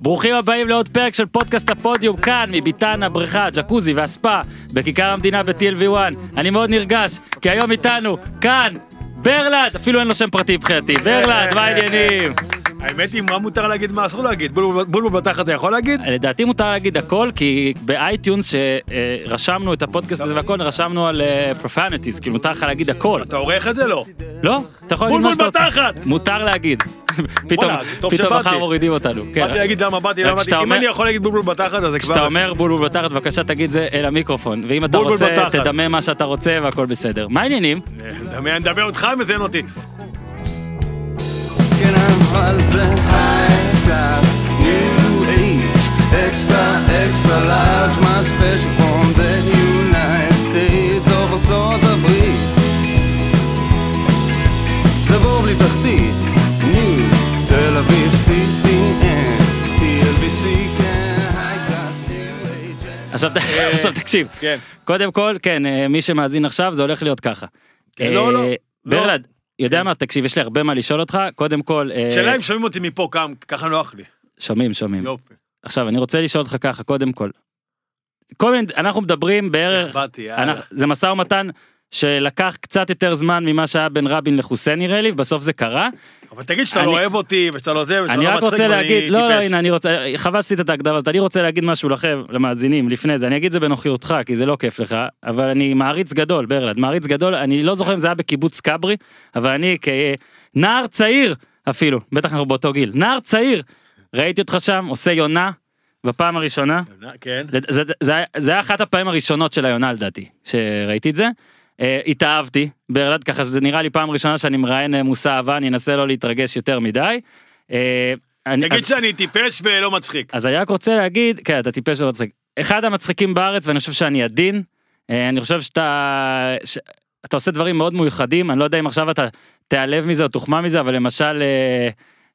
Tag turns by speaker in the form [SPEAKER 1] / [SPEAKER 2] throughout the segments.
[SPEAKER 1] ברוכים הבאים לעוד פרק של פודקאסט הפודיום כאן מביתן הבריכה, ג'קוזי והספא בכיכר המדינה ב-TLV1. אני מאוד נרגש כי היום איתנו כאן ברלד, אפילו אין לו שם פרטי מבחינתי, ברלד, מה העניינים?
[SPEAKER 2] האמת היא, מה מותר להגיד, מה אסור להגיד? בולבול בולבול בתחת אתה יכול להגיד?
[SPEAKER 1] לדעתי מותר להגיד הכל כי ב iTunes שרשמנו את הפודקאסט הזה והכל רשמנו על profanities כאילו מותר לך להגיד הכל
[SPEAKER 2] אתה עורך את זה? לא.
[SPEAKER 1] לא אתה יכול להגיד מה שאתה רוצה
[SPEAKER 2] בתחת!
[SPEAKER 1] מותר להגיד פתאום פתאום. מחר מורידים אותנו כן.
[SPEAKER 2] באתי להגיד למה באתי, למה באתי.
[SPEAKER 1] כשאתה
[SPEAKER 2] אם אני יכול להגיד בולבול בתחת, אז זה
[SPEAKER 1] כשאתה
[SPEAKER 2] כבר...
[SPEAKER 1] אומר בולבול בתחת בבקשה תגיד זה אל המיקרופון ואם אתה רוצה. תדמה מה שאתה רוצה והכל בסדר מה העניינים
[SPEAKER 2] מדבר אותך, מזיין אותי.
[SPEAKER 3] כן אבל זה ארצות הברית. זה בור בלי תחתית, ניו, תל אביב כן.
[SPEAKER 1] עכשיו תקשיב
[SPEAKER 2] כן.
[SPEAKER 1] קודם כל כן אה, מי שמאזין עכשיו זה הולך להיות ככה.
[SPEAKER 2] כן, לא,
[SPEAKER 1] אה,
[SPEAKER 2] לא.
[SPEAKER 1] ברלד יודע מה תקשיב יש לי הרבה מה לשאול אותך קודם כל אה,
[SPEAKER 2] שאלה אם שומעים אותי מפה, ככה נוח לי.
[SPEAKER 1] שומעים שומעים
[SPEAKER 2] יופי.
[SPEAKER 1] עכשיו אני רוצה לשאול אותך ככה קודם כל. כל מיני אנחנו מדברים בערך
[SPEAKER 2] באתי, יאללה.
[SPEAKER 1] אנחנו- זה משא ומתן שלקח קצת יותר זמן ממה שהיה בין רבין לחוסיין נראה לי בסוף זה קרה.
[SPEAKER 2] אבל תגיד שאתה
[SPEAKER 1] אני-
[SPEAKER 2] לא אוהב אותי, ושאתה לא זה, ושאתה
[SPEAKER 1] אני
[SPEAKER 2] לא
[SPEAKER 1] רק
[SPEAKER 2] מצחיק,
[SPEAKER 1] רוצה
[SPEAKER 2] ואני
[SPEAKER 1] להגיד לא לא
[SPEAKER 2] טיפש.
[SPEAKER 1] הנה אני רוצה חבל שעשית את ההקדמה הזאת אני רוצה להגיד משהו לכם למאזינים לפני זה אני אגיד זה בנוחיותך כי זה לא כיף לך אבל אני מעריץ גדול ברלד מעריץ גדול אני לא זוכר אם זה היה בקיבוץ כברי אבל אני כנער צעיר אפילו בטח אנחנו באותו גיל נער צעיר ראיתי אותך שם עושה יונה בפעם הראשונה
[SPEAKER 2] כן.
[SPEAKER 1] זה, זה, היה- זה היה אחת הפעמים הראשונות של היונה לדעתי שראיתי את זה. אה, התאהבתי ברלד ככה שזה נראה לי פעם ראשונה שאני מראיין אה, מושא אהבה אני אנסה לא להתרגש יותר מדי. אה, אני,
[SPEAKER 2] תגיד
[SPEAKER 1] אז,
[SPEAKER 2] שאני טיפש ולא מצחיק.
[SPEAKER 1] אז אני רק רוצה להגיד כן אתה טיפש ומצחיק אחד המצחיקים בארץ ואני חושב שאני עדין אני חושב שאתה ש... אתה עושה דברים מאוד מיוחדים אני לא יודע אם עכשיו אתה תיעלב מזה או תוחמא מזה אבל למשל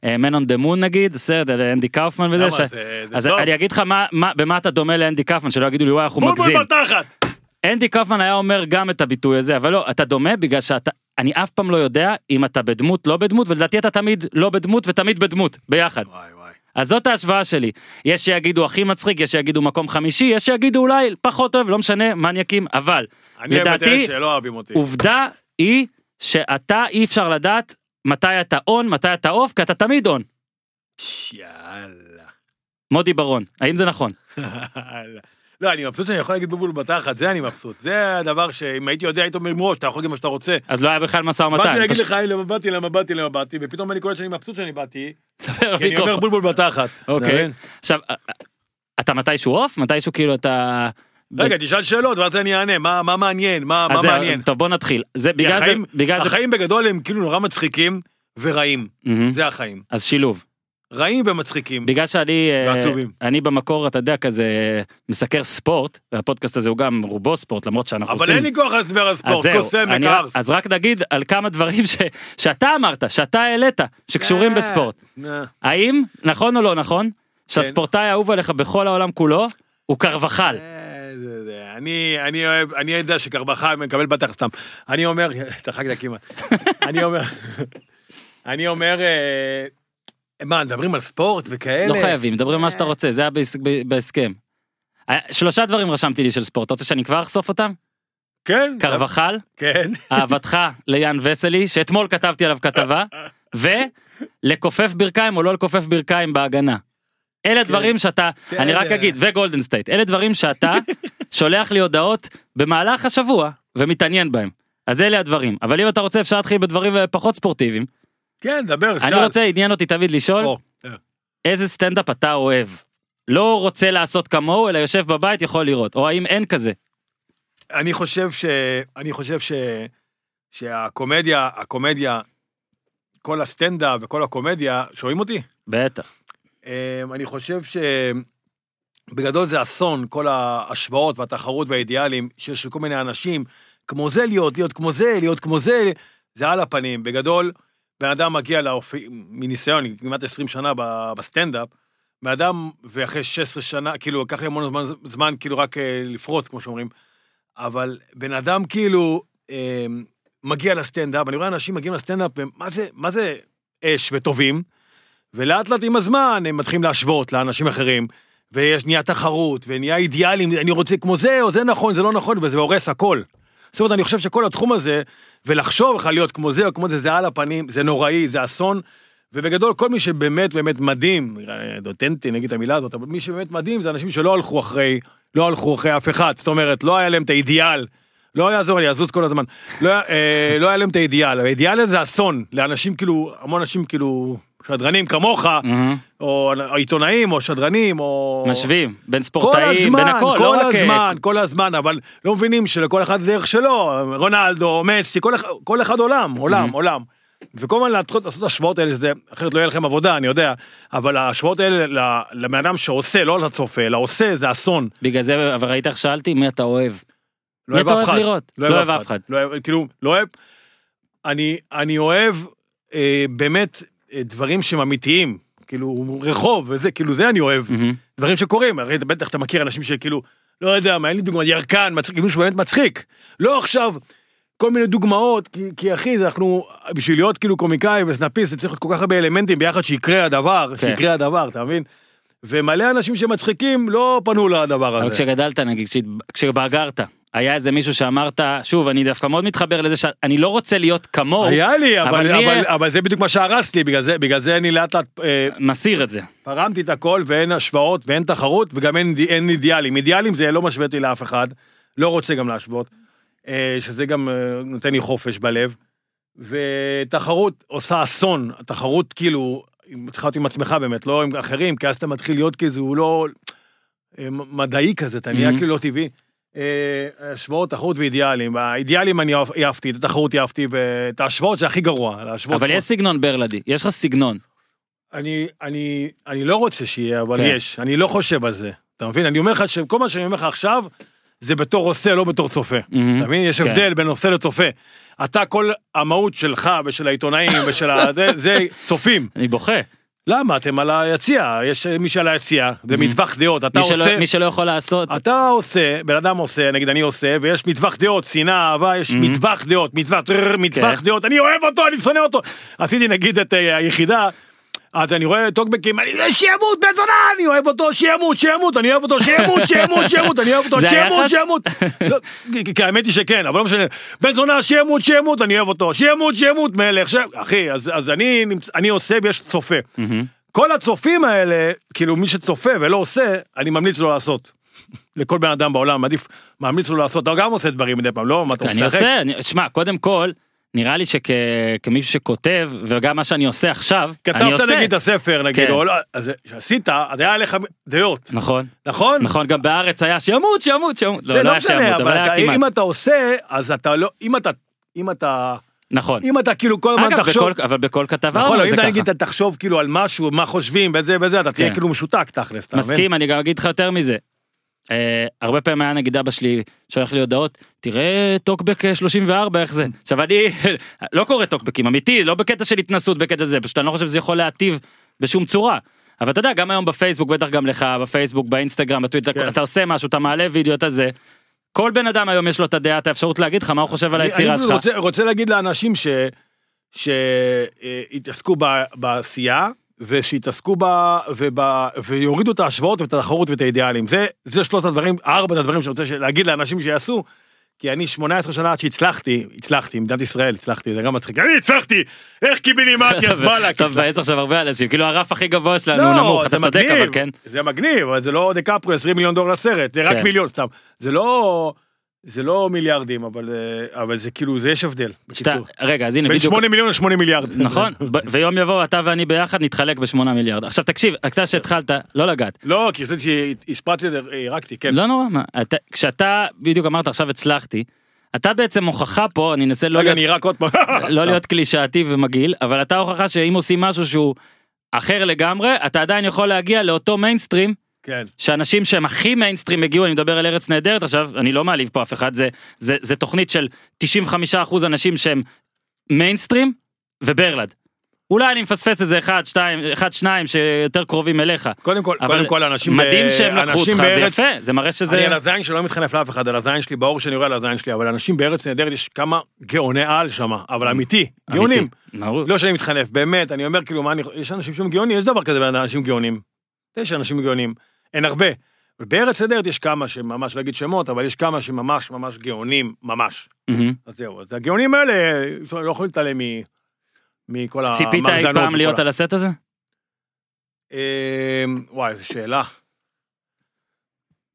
[SPEAKER 1] Man on the Moon נגיד סרט על אנדי קאופמן וזה? ש...
[SPEAKER 2] זה- זה
[SPEAKER 1] אז
[SPEAKER 2] טוב.
[SPEAKER 1] אני אגיד לך מה, מה במה אתה דומה לאנדי קאופמן שלא יגידו לי וואי אנחנו מגזים.
[SPEAKER 2] בתחת!
[SPEAKER 1] אנדי קאופמן היה אומר גם את הביטוי הזה אבל לא אתה דומה בגלל שאתה אני אף פעם לא יודע אם אתה בדמות לא בדמות ולדעתי אתה תמיד לא בדמות ותמיד בדמות ביחד
[SPEAKER 2] וואי וואי.
[SPEAKER 1] אז זאת ההשוואה שלי יש שיגידו הכי מצחיק יש שיגידו מקום חמישי יש שיגידו אולי פחות אוהב לא משנה מניאקים אבל
[SPEAKER 2] אני
[SPEAKER 1] לדעתי
[SPEAKER 2] שלא אוהבים אותי.
[SPEAKER 1] עובדה היא שאתה אי אפשר לדעת מתי אתה און מתי אתה אוף כי אתה תמיד און
[SPEAKER 2] יאללה.
[SPEAKER 1] מודי ברון האם זה נכון
[SPEAKER 2] לא, אני מבסוט שאני יכול להגיד בולבול בתחת, זה אני מבסוט. זה הדבר שאם הייתי יודע, היית אומר מראש, אתה יכול להגיד מה שאתה רוצה.
[SPEAKER 1] אז לא היה בכלל משא ומתן.
[SPEAKER 2] באתי להגיד לך, "היי, למה באתי, למה באתי, למה באתי, ופתאום אני קולט שאני מבסוט שאני באתי, כי אני אומר. בולבול בתחת.
[SPEAKER 1] אוקיי. עכשיו, אתה מתישהו עוף? מתישהו כאילו אתה...
[SPEAKER 2] רגע, תשאל שאלות ואז אני אענה, מה מה מעניין, מה מעניין.
[SPEAKER 1] טוב בוא נתחיל. זה בגלל זה...
[SPEAKER 2] החיים-
[SPEAKER 1] זה...
[SPEAKER 2] החיים בגדול הם כאילו נורא מצחיקים ורעים. זה החיים.
[SPEAKER 1] אז שילוב.
[SPEAKER 2] רעים ומצחיקים.
[SPEAKER 1] בגלל שאני... אה,
[SPEAKER 2] ועצובים.
[SPEAKER 1] אני במקור, אתה יודע, כזה מסקר ספורט, והפודקאסט הזה הוא גם רובו ספורט, למרות שאנחנו
[SPEAKER 2] אבל
[SPEAKER 1] עושים...
[SPEAKER 2] אין לי כוח לדבר על ספורט, קוסם וקרס.
[SPEAKER 1] אז רק נגיד על כמה דברים ש- שאתה אמרת, שאתה העלית, שקשורים
[SPEAKER 2] אה,
[SPEAKER 1] בספורט.
[SPEAKER 2] אה.
[SPEAKER 1] האם, נכון או לא נכון, שהספורטאי האהוב עליך בכל העולם כולו, הוא קרבחל.
[SPEAKER 2] אני אני אוהב, אני יודע שקרבחל מקבל בטח סתם. אני אומר, צחקת כמעט. אני אומר, אני אומר, מה, מדברים על ספורט וכאלה?
[SPEAKER 1] לא חייבים, מדברים מה שאתה רוצה, זה היה בהסכם. אה, שלושה דברים רשמתי לי של ספורט, אתה רוצה שאני כבר אחשוף אותם?
[SPEAKER 2] כן?
[SPEAKER 1] קרבחל,
[SPEAKER 2] כן.
[SPEAKER 1] אהבתך ליאן וסלי, שאתמול כתבתי עליו כתבה, ולכופף ברכיים או לא לכופף ברכיים בהגנה. אלה דברים שאתה, אני רק. אגיד, וגולדן סטייט, אלה דברים שאתה שולח לי הודעות במהלך השבוע ומתעניין בהם. אז אלה הדברים, אבל אם אתה רוצה אפשר להתחיל בדברים אה, פחות ספורטיביים.
[SPEAKER 2] כן, דבר,
[SPEAKER 1] אני
[SPEAKER 2] שאל.
[SPEAKER 1] רוצה, עניין אותי תמיד לשאול,
[SPEAKER 2] או, אה.
[SPEAKER 1] איזה סטנדאפ אתה אוהב? לא רוצה לעשות כמוהו, אלא יושב בבית יכול לראות, או האם אין כזה?
[SPEAKER 2] אני חושב ש... אני חושב ש... שהקומדיה, הקומדיה, כל הסטנדאפ וכל הקומדיה, שומעים אותי?
[SPEAKER 1] בטח.
[SPEAKER 2] אמ, אני חושב שבגדול זה אסון, כל ההשוואות והתחרות והאידיאלים שיש לכל מיני אנשים, כמו זה להיות, להיות כמו זה, להיות כמו זה, זה על הפנים. בגדול, בן אדם מגיע לאופי, מניסיון, כמעט 20 שנה בסטנדאפ, בן אדם, ואחרי 16 שנה, כאילו, לקח לי המון זמן, זמן כאילו רק אה, לפרוץ, כמו שאומרים, אבל בן אדם כאילו אה, מגיע לסטנדאפ, אני רואה אנשים מגיעים לסטנדאפ, הם- מה זה, מה זה אש וטובים, ולאט לאט עם הזמן הם מתחילים להשוות לאנשים אחרים, ויש נהיה תחרות, ונהיה אידיאלים, אני רוצה כמו זה, או זה נכון, זה לא נכון, וזה הורס הכל. זאת אומרת, אני חושב שכל התחום הזה, ולחשוב איך להיות כמו זה או כמו זה, זה על הפנים, זה נוראי, זה אסון. ובגדול, כל מי שבאמת באמת מדהים, אותנטי, נגיד את המילה הזאת, אבל מי שבאמת מדהים זה אנשים שלא הלכו אחרי, לא הלכו אחרי אף אחד, זאת אומרת, לא היה להם את האידיאל, לא יעזור לי, אזוז כל הזמן, לא, אה, לא היה להם את האידיאל, האידיאל הזה זה אסון, לאנשים כאילו, המון אנשים כאילו, שדרנים כמוך,
[SPEAKER 1] מהמם.
[SPEAKER 2] או עיתונאים, או שדרנים, או...
[SPEAKER 1] משווים בין
[SPEAKER 2] כל
[SPEAKER 1] ספורטאים, בין
[SPEAKER 2] הזמן,
[SPEAKER 1] הכל, לא
[SPEAKER 2] כל
[SPEAKER 1] רק... אה,
[SPEAKER 2] הזמן, כל הזמן, אבל לא מבינים שלכל אחד דרך שלו, רונלדו, מסי, כל אחד, כל אחד עולם, עולם,
[SPEAKER 1] Mhm.
[SPEAKER 2] עולם. וכל הזמן להתחיל לעשות את ההשוואות האלה, שזה, אחרת לא יהיה לכם עבודה, אני יודע, אבל ההשוואות האלה לבן אדם שעושה, לא לצופה, אלא עושה, זה אסון.
[SPEAKER 1] בגלל זה, אבל ראית איך שאלתי מי אתה אוהב.
[SPEAKER 2] לא
[SPEAKER 1] מי אתה אוהב
[SPEAKER 2] אחד.
[SPEAKER 1] לראות? לא אוהב אף אחד.
[SPEAKER 2] לא אוהב, כאילו, לא אוהב. אני, אני אוהב אה, באמת דברים שהם אמיתיים, כאילו, רחוב וזה, כאילו, זה אני אוהב.
[SPEAKER 1] מהמם.
[SPEAKER 2] דברים שקורים, הרי בטח אתה מכיר אנשים שכאילו, לא יודע מה, אין לי דוגמא, ירקן, מצחיק, מישהו באמת מצחיק. לא עכשיו כל מיני דוגמאות, כי, כי אחי, זה אנחנו, בשביל להיות כאילו קומיקאי וסנאפיסט, זה צריך להיות כל כך הרבה אלמנטים ביחד שיקרה הדבר,
[SPEAKER 1] כן.
[SPEAKER 2] שיקרה הדבר, אתה מבין? ומלא אנשים שמצחיקים לא פנו לדבר
[SPEAKER 1] אבל
[SPEAKER 2] הזה.
[SPEAKER 1] כשגדלת נגיד, כשבגרת, היה איזה מישהו שאמרת, שוב, אני דווקא מאוד מתחבר לזה שאני לא רוצה להיות כמוהו,
[SPEAKER 2] היה לי, אבל,
[SPEAKER 1] אבל
[SPEAKER 2] אבל, אבל, זה בדיוק מה שהרס לי, בגלל זה, בגלל זה אני לאט לאט אה,
[SPEAKER 1] מסיר את זה.
[SPEAKER 2] פרמתי את הכל ואין השוואות ואין תחרות וגם אין, אין אידיאלים. אידיאלים זה לא משווה אותי לאף אחד, לא רוצה גם להשוות, אה, שזה גם אה, נותן לי חופש בלב. ותחרות עושה אסון, התחרות כאילו, צריכה להיות עם עצמך באמת, לא עם אחרים, כי אז אתה מתחיל להיות כאילו לא מדעי כזה, אתה נהיה
[SPEAKER 1] Mhm.
[SPEAKER 2] כאילו לא טבעי. אה, השוואות, תחרות ואידיאלים. האידיאלים אני אהבתי, את התחרות אהבתי, ואת ההשוואות זה הכי גרוע.
[SPEAKER 1] אבל יש סגנון ברלדי, יש לך סגנון.
[SPEAKER 2] אני, אני, אני לא רוצה שיהיה, אבל
[SPEAKER 1] כן.
[SPEAKER 2] יש, אני לא חושב על זה. אתה מבין? אני אומר לך שכל מה שאני אומר לך עכשיו, זה בתור עושה, לא בתור צופה.
[SPEAKER 1] מהמם.
[SPEAKER 2] אתה מבין? יש
[SPEAKER 1] כן.
[SPEAKER 2] הבדל בין עושה לצופה. אתה, כל המהות שלך ושל העיתונאים ושל ה... זה, זה צופים.
[SPEAKER 1] אני בוכה.
[SPEAKER 2] למה? אתם על היציע, יש מי שעל היציע, זה מטווח דעות, אתה
[SPEAKER 1] מי שלא-
[SPEAKER 2] עושה...
[SPEAKER 1] מי שלא יכול לעשות,
[SPEAKER 2] אתה עושה, בן אדם עושה, נגיד אני עושה, ויש מטווח דעות, שנאה, אהבה, יש מטווח דעות, מטווח, טרר, מטווח
[SPEAKER 1] כן.
[SPEAKER 2] דעות, אני אוהב אותו, אני שונא אותו. עשיתי נגיד את אה, היחידה, אז אני רואה טוקבקים, שימות בן זונה, אני אוהב אותו, שימות, שימות, אני אוהב אותו, שימות, שימות, שימות, אני אוהב אותו, שימות? שימות. לא, כי- האמת היא שכן, אבל לא משנה. בן זונה, שימות, שימות, אני אוהב אותו, שימות, שימות, מלך, אחי, אז אז אני עושה ויש צופה. כל הצופים האלה, כאילו מי שצופה ולא עושה, אני ממליץ לו לעשות. לכל בן אדם בעולם, עדיף, ממליץ לו לעשות, אתה גם עושה דברים מדי פעם, לא? מה אתה
[SPEAKER 1] אני
[SPEAKER 2] משחק?
[SPEAKER 1] עושה, אני- שמע, קודם כל, נראה לי שכמישהו שכותב, וגם מה שאני עושה עכשיו, אני
[SPEAKER 2] כתבת
[SPEAKER 1] עושה.
[SPEAKER 2] נגיד הספר, נגיד,
[SPEAKER 1] כן.
[SPEAKER 2] או לא, אז שעשית, אז היה לך דעות,
[SPEAKER 1] נכון,
[SPEAKER 2] נכון?
[SPEAKER 1] נכון, גם בארץ היה שימות, שימות, שימות. לא, לא
[SPEAKER 2] לא
[SPEAKER 1] היה
[SPEAKER 2] משנה,
[SPEAKER 1] שימות,
[SPEAKER 2] אבל
[SPEAKER 1] אבל היה
[SPEAKER 2] אתה-
[SPEAKER 1] כמעט.
[SPEAKER 2] אם אתה עושה, אז אתה לא, אם אתה, אם אתה,
[SPEAKER 1] נכון.
[SPEAKER 2] אם אתה כאילו כל הזמן תחשוב,
[SPEAKER 1] בכל- אבל בכל כתבה
[SPEAKER 2] נכון, אם אתה. נגיד אתה תחשוב כאילו על משהו, מה חושבים, וזה וזה, אתה תהיה
[SPEAKER 1] כן.
[SPEAKER 2] כאילו משותק תכלס?
[SPEAKER 1] מסכים, אני גם אגיד לך יותר מזה. אה, הרבה פעמים היה נגיד אבא שלי שולח לי הודעות, תראה טוקבק אה, 34 איך זה. עכשיו אני לא קורא טוקבקים אמיתי, לא בקטע של התנסות בקטע זה, פשוט אני לא חושב שזה יכול להטיב בשום צורה. אבל אתה יודע, גם היום בפייסבוק, בטח גם לך, בפייסבוק, באינסטגרם, בטוויטר,
[SPEAKER 2] כן.
[SPEAKER 1] אתה עושה משהו, אתה מעלה וידאו, אתה זה. כל בן אדם היום יש לו את הדעה, את האפשרות להגיד לך מה הוא חושב על
[SPEAKER 2] אני-
[SPEAKER 1] היצירה
[SPEAKER 2] אני
[SPEAKER 1] שלך.
[SPEAKER 2] רוצה, רוצה להגיד לאנשים ש... שהתעסקו ב- בעשייה, ושיתעסקו ב... וב... ויורידו את ההשוואות ואת התחרות ואת האידיאלים. זה, זה שלושת הדברים, ארבעת הדברים שאני רוצה להגיד לאנשים שיעשו, כי אני 18 שנה עד שהצלחתי, הצלחתי, מדינת ישראל, הצלחתי, זה גם מצחיק, אני הצלחתי! איך קיבינימטי, אז וואלה,
[SPEAKER 1] טוב, מבאס עכשיו הרבה אנשים, כאילו הרף הכי גבוה שלנו הוא נמוך, אתה צודק, אבל כן.
[SPEAKER 2] זה מגניב, אבל זה לא דקפרו 20 מיליון דולר לסרט, זה רק
[SPEAKER 1] כן.
[SPEAKER 2] מיליון סתם. זה לא... זה לא מיליארדים, אבל, אה, אבל זה כאילו, זה יש הבדל,
[SPEAKER 1] שאתה-. רגע, אז הנה,
[SPEAKER 2] בין
[SPEAKER 1] בדיוק,
[SPEAKER 2] 8 מיליון ל-8 מיליארד.
[SPEAKER 1] נכון, ב- ויום יבוא אתה ואני ביחד נתחלק בשמונה מיליארד. עכשיו תקשיב, אתה שהתחלת, לא לגעת.
[SPEAKER 2] לא, כי חשבתי שהספרתי את זה, הרקתי, כן.
[SPEAKER 1] לא נורא, מה, אתה- כשאתה בדיוק אמרת עכשיו הצלחתי, אתה בעצם הוכחה פה, אני אנסה לא
[SPEAKER 2] רגע,
[SPEAKER 1] להיות-
[SPEAKER 2] אני רק עוד פעם.
[SPEAKER 1] לא להיות קלישאתי ומגעיל, אבל אתה הוכחה שאם עושים משהו שהוא אחר לגמרי, אתה עדיין יכול להגיע לאותו מיינסטרים,
[SPEAKER 2] כן.
[SPEAKER 1] שאנשים שהם הכי מיינסטרים הגיעו, אני מדבר על ארץ נהדרת עכשיו, אני לא מעליב פה אף אחד, זה, זה, זה תוכנית של 95% אנשים שהם מיינסטרים וברלד. אולי אני מפספס איזה אחד, שתיים, אחד, שניים שיותר קרובים אליך.
[SPEAKER 2] קודם כל, קודם כל, אנשים...
[SPEAKER 1] מדהים שהם לקחו אותך, זה
[SPEAKER 2] בארץ-
[SPEAKER 1] יפה, זה מראה שזה...
[SPEAKER 2] אני על הזין שלי לא מתחנף לאף אחד, על הזין שלי, באור שאני רואה על הזין שלי, אבל אנשים בארץ נהדרת, יש כמה גאוני על שם, אבל אמיתי, גאונים.
[SPEAKER 1] אמיתי, ברור.
[SPEAKER 2] לא שאני מתחנף, באמת, אני אומר כאילו, מה אני... יש אנשים שהם גאונים, יש דבר כזה בין אנשים גאונים. יש אנשים גאונים, אין הרבה. בארץ נהדרת יש כמה שממש לא אגיד שמות, אבל יש כמה שממש ממש גאונים, ממש. אז זהו, אז הגאונים האלה, לא יכול להתעלם מ... מכל המרזנות.
[SPEAKER 1] ציפית אי פעם להיות על הסט הזה?
[SPEAKER 2] אה, וואי, איזה שאלה.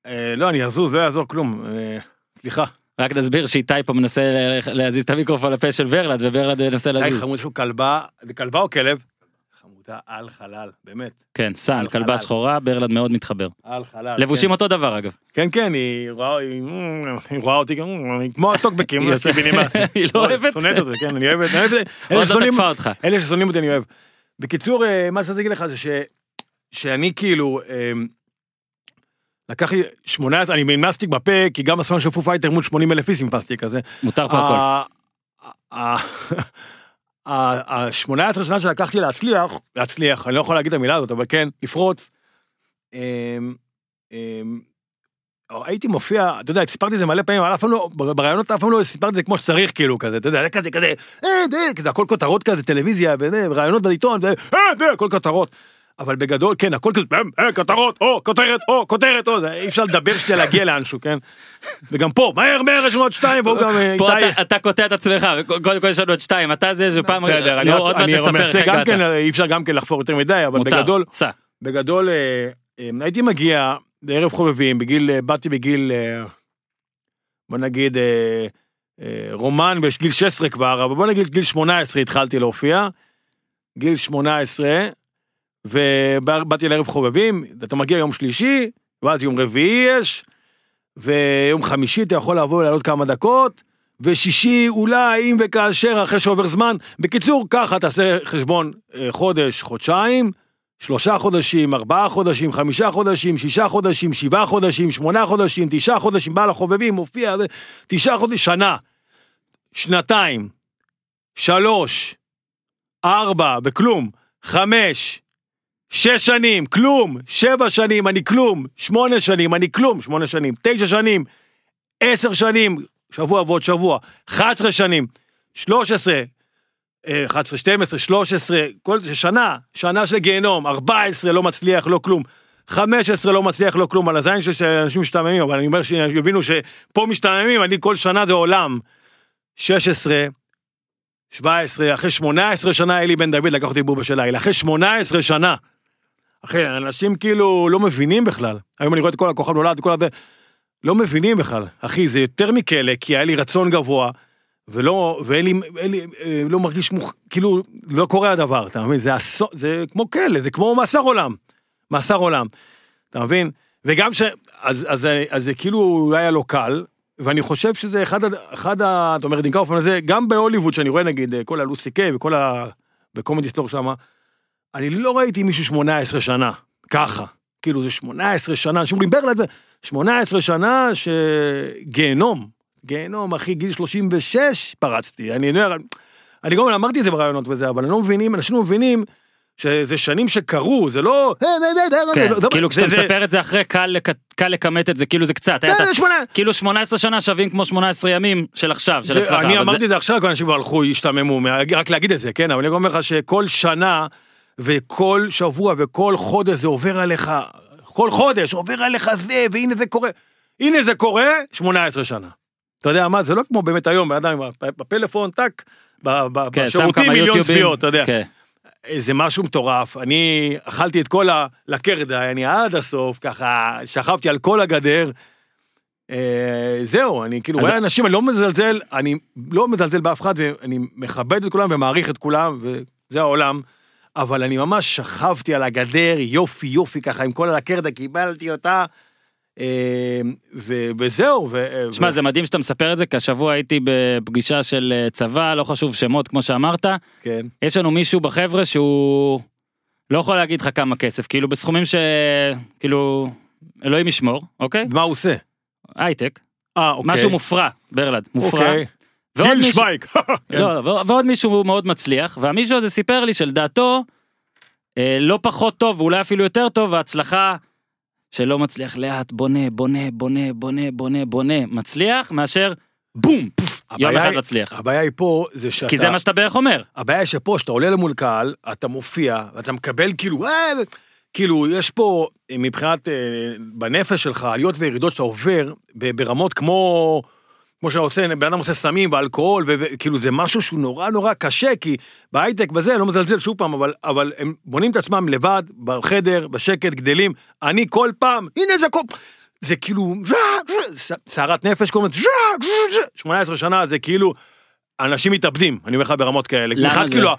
[SPEAKER 2] אה, לא, אני אזוז, לא יעזור כלום. אה, סליחה.
[SPEAKER 1] רק נסביר שאיתי פה מנסה להזיז את המיקרופון לפה של ורלד, וורלד מנסה להזיז.
[SPEAKER 2] חמוד, יש לו כלבה, זה כלבה או כלב? חמודה על חלל, באמת.
[SPEAKER 1] כן, סאן, כלבה. שחורה, ברלד מאוד מתחבר.
[SPEAKER 2] על חלל.
[SPEAKER 1] לבושים אותו דבר אגב.
[SPEAKER 2] כן, כן, היא רואה, היא היא רואה אותי, גם, כמו הטוקבקים,
[SPEAKER 1] היא עושה-
[SPEAKER 2] קיבינימט.
[SPEAKER 1] היא לא אוהבת?
[SPEAKER 2] שונאת אותי, כן, אני אוהבת, אני אוהבת.
[SPEAKER 1] עוד לא תקפה אותך.
[SPEAKER 2] אלה ששונאים אותי אני אוהב. בקיצור, אה, מה שרציתי להגיד לך זה ש... שאני כאילו, אה, לקח לי 18, אני עם מסטיק בפה, כי גם הזמר של Foo Fighters מול 80 אלף איש עם מסטיק כזה.
[SPEAKER 1] מותר פה הכל.
[SPEAKER 2] ה-18 שנה שלקחתי להצליח, להצליח, אני לא יכול להגיד את המילה הזאת, אבל כן, לפרוץ. אמ, אמ, הייתי מופיע, אתה יודע, סיפרתי את זה מלא פעמים, אבל אף פעם לא, ברעיונות אף פעם לא סיפרתי את זה כמו שצריך, כאילו, כזה, אתה יודע, זה כזה, כזה, אה, זה, כזה, הכל כותרות כזה, טלוויזיה, וזה, רעיונות בעיתון, אה, זה, הכל כותרות. אבל בגדול, כן, הכל כזה, אה, אה, כותרות, או, כותרת, או, כותרת, או, אי אפשר לדבר שנייה להגיע לאנשהו, כן? וגם פה, מהר, מהר, יש לנו עוד שתיים, והוא גם, אה,
[SPEAKER 1] פה אתה- קוטע את עצמך, קודם כל יש לנו עוד שתיים, אתה זה שפעם,
[SPEAKER 2] בסדר, אני
[SPEAKER 1] לא,
[SPEAKER 2] מנסה גם. כן, אי אפשר גם כן לחפור יותר מדי, אבל בגדול. בגדול, אה, הייתי מגיע לערב חובבים, בגיל, באתי בגיל, בוא נגיד, רומן בגיל 16 כבר, אבל בוא נגיד גיל 18 התחלתי להופיע, גיל 18, ובאתי לערב חובבים, אתה מגיע יום שלישי, ואז יום רביעי יש, ויום חמישי אתה יכול לבוא לעלות כמה דקות, ושישי אולי אם וכאשר אחרי שעובר זמן. בקיצור, ככה תעשה חשבון אה, חודש, חודשיים, שלושה חודשים, ארבעה חודשים, חמישה חודשים, שישה חודשים, שבעה חודשים, שמונה חודשים, תשעה חודשים, בא לחובבים, מופיע, תשעה חודשים, שנה, שנתיים, שלוש, ארבע, וכלום, חמש, שש שנים, כלום, שבע שנים, אני כלום, שמונה שנים, אני כלום, שמונה שנים, תשע שנים, עשר שנים, שבוע ועוד שבוע, 11 שנים, 13, אה, 11, 12, 13, כל שנה, שנה של גיהנום, 14 לא מצליח, לא כלום. 15 לא מצליח, לא כלום, על הזין שלי שאנשים משתעממים, אבל אני אומר שיבינו שפה משתעממים, אני כל שנה זה עולם. 16, 17, אחרי 18 שנה אלי בן דוד לקח אותי בובה של לילה, אחרי 18 שנה. אחי, אנשים כאילו לא מבינים בכלל. היום אני רואה את כל הכוכב נולד, כל הזה, לא מבינים בכלל. אחי, זה יותר מכלא, כי היה לי רצון גבוה, ולא, ואין לי, אין לי, אה, לא מרגיש מוכ... כאילו, לא קורה הדבר, אתה מבין? זה אסון, זה כמו כלא, זה כמו מאסר עולם. מאסר עולם, אתה מבין? וגם ש... אז, אז, אז זה כאילו לא היה לו קל, ואני חושב שזה אחד, אחד ה... אתה אומר, דין קאופמן הזה, גם בהוליווד, שאני רואה נגיד, כל הלוסי קיי וכל ה... בקומדי סטור שמה, אני לא ראיתי מישהו 18 שנה, ככה. כאילו זה 18 שנה, אנשים אומרים ברלד, 18 שנה שגיהנום, גיהנום, אחי, גיל 36 פרצתי, אני אומר, אני גם אמרתי את זה ברעיונות וזה, אבל אני לא מבינים, אנשים לא מבינים שזה שנים שקרו, זה לא...
[SPEAKER 1] כן,
[SPEAKER 2] זה לא-
[SPEAKER 1] כאילו
[SPEAKER 2] זה-
[SPEAKER 1] כשאתה
[SPEAKER 2] זה-
[SPEAKER 1] מספר את זה אחרי קל קל לכמת את זה כאילו זה קצת, היה את ה-
[SPEAKER 2] זה שמונה-
[SPEAKER 1] כאילו 18 שנה שווים כמו 18 ימים של עכשיו, של הצלחה.
[SPEAKER 2] אני אמרתי
[SPEAKER 1] זה-
[SPEAKER 2] את זה עכשיו, כל אנשים כבר הלכו, השתעממו, מה- רק להגיד את זה, כן? אבל אני אומר לך שכל שנה וכל שבוע וכל חודש זה עובר עליך, כל חודש עובר עליך זה, והנה זה קורה. הנה זה קורה, 18 שנה. אתה יודע מה, זה לא כמו באמת היום, בן אדם בפלאפון, טאק,
[SPEAKER 1] כן,
[SPEAKER 2] בשירותים מיליון. צפיות, אתה יודע.
[SPEAKER 1] כן.
[SPEAKER 2] זה משהו מטורף, אני אכלתי את כל הלקרדה, אני עד הסוף, ככה, שכבתי על כל הגדר. אה, זהו, אני כאילו רואה אנשים, אני לא מזלזל, אני לא מזלזל באף אחד, ואני מכבד את כולם ומעריך את כולם, וזה העולם. אבל אני ממש שכבתי על הגדר, יופי יופי ככה, עם כל הלקרדה, קיבלתי אותה, ו- וזהו.
[SPEAKER 1] שמע זה מדהים שאתה מספר את זה כי השבוע הייתי בפגישה של אה, צבא לא חשוב שמות כמו שאמרת
[SPEAKER 2] כן,
[SPEAKER 1] יש לנו מישהו בחבר'ה שהוא לא יכול להגיד לך כמה כסף כאילו בסכומים שכאילו אלוהים ישמור אוקיי
[SPEAKER 2] מה הוא עושה?
[SPEAKER 1] הייטק
[SPEAKER 2] אה, אוקיי.
[SPEAKER 1] משהו מופרע ברלד מופרע
[SPEAKER 2] אוקיי.
[SPEAKER 1] ועוד
[SPEAKER 2] גיל
[SPEAKER 1] מישהו-
[SPEAKER 2] שווייק. כן.
[SPEAKER 1] לא, ו- ועוד מישהו מאוד מצליח, והמישהו הזה סיפר לי שלדעתו, אה, לא פחות טוב, ואולי אפילו יותר טוב, ההצלחה שלא מצליח לאט, בונה, בונה, בונה, בונה, בונה, בונה, מצליח, מאשר בום, פוף, יום אחד מצליח.
[SPEAKER 2] הבעיה היא פה, זה שאתה...
[SPEAKER 1] כי זה מה שאתה בערך אומר.
[SPEAKER 2] הבעיה היא שפה, שאתה עולה למול קהל, אתה מופיע, ואתה מקבל כאילו, אה, כאילו, יש פה, מבחינת, אה, בנפש שלך, עליות וירידות שאתה עובר, ברמות כמו, כמו שאתה עושה, בן אדם עושה סמים ואלכוהול, וכאילו, זה משהו שהוא נורא נורא קשה, כי בהייטק, בזה, לא מזלזל שוב פעם, אבל, אבל הם בונים את עצמם לבד, בחדר, בשקט, גדלים. אני כל פעם, הנה זה כל... זה כאילו, סערת נפש, קוראים לזה, 18 שנה, זה כאילו, אנשים מתאבדים, אני אומר לך ברמות כאלה.
[SPEAKER 1] למה זה?
[SPEAKER 2] כאילו,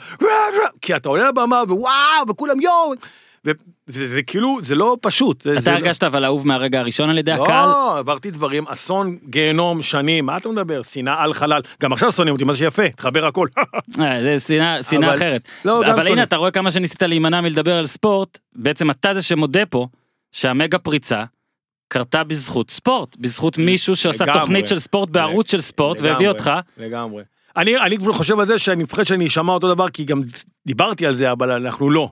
[SPEAKER 2] כי אתה עולה לבמה ווואו, וכולם יואו, וזה זה כאילו, זה לא פשוט.
[SPEAKER 1] אתה
[SPEAKER 2] לא-
[SPEAKER 1] הרגשת אבל אהוב מהרגע הראשון על ידי הקהל?
[SPEAKER 2] לא, עברתי דברים, אסון, גיהנום, שנים, מה אתה מדבר? שנאה על חלל. גם עכשיו שונאים אותי, מה זה יפה, תחבר הכל.
[SPEAKER 1] אה, זה שנאה אחרת.
[SPEAKER 2] לא,
[SPEAKER 1] אבל. הנה אתה רואה כמה שניסית להימנע מלדבר על ספורט, בעצם אתה זה שמודה פה שהמגה פריצה קרתה בזכות ספורט, בזכות מישהו שעשה. תוכנית של ספורט בערוץ של ספורט והביא אותך.
[SPEAKER 2] לגמרי. אני, אני חושב על זה שאני מפחד שאני אשמע אותו דבר, כי גם דיברתי על זה, אבל אנחנו לא.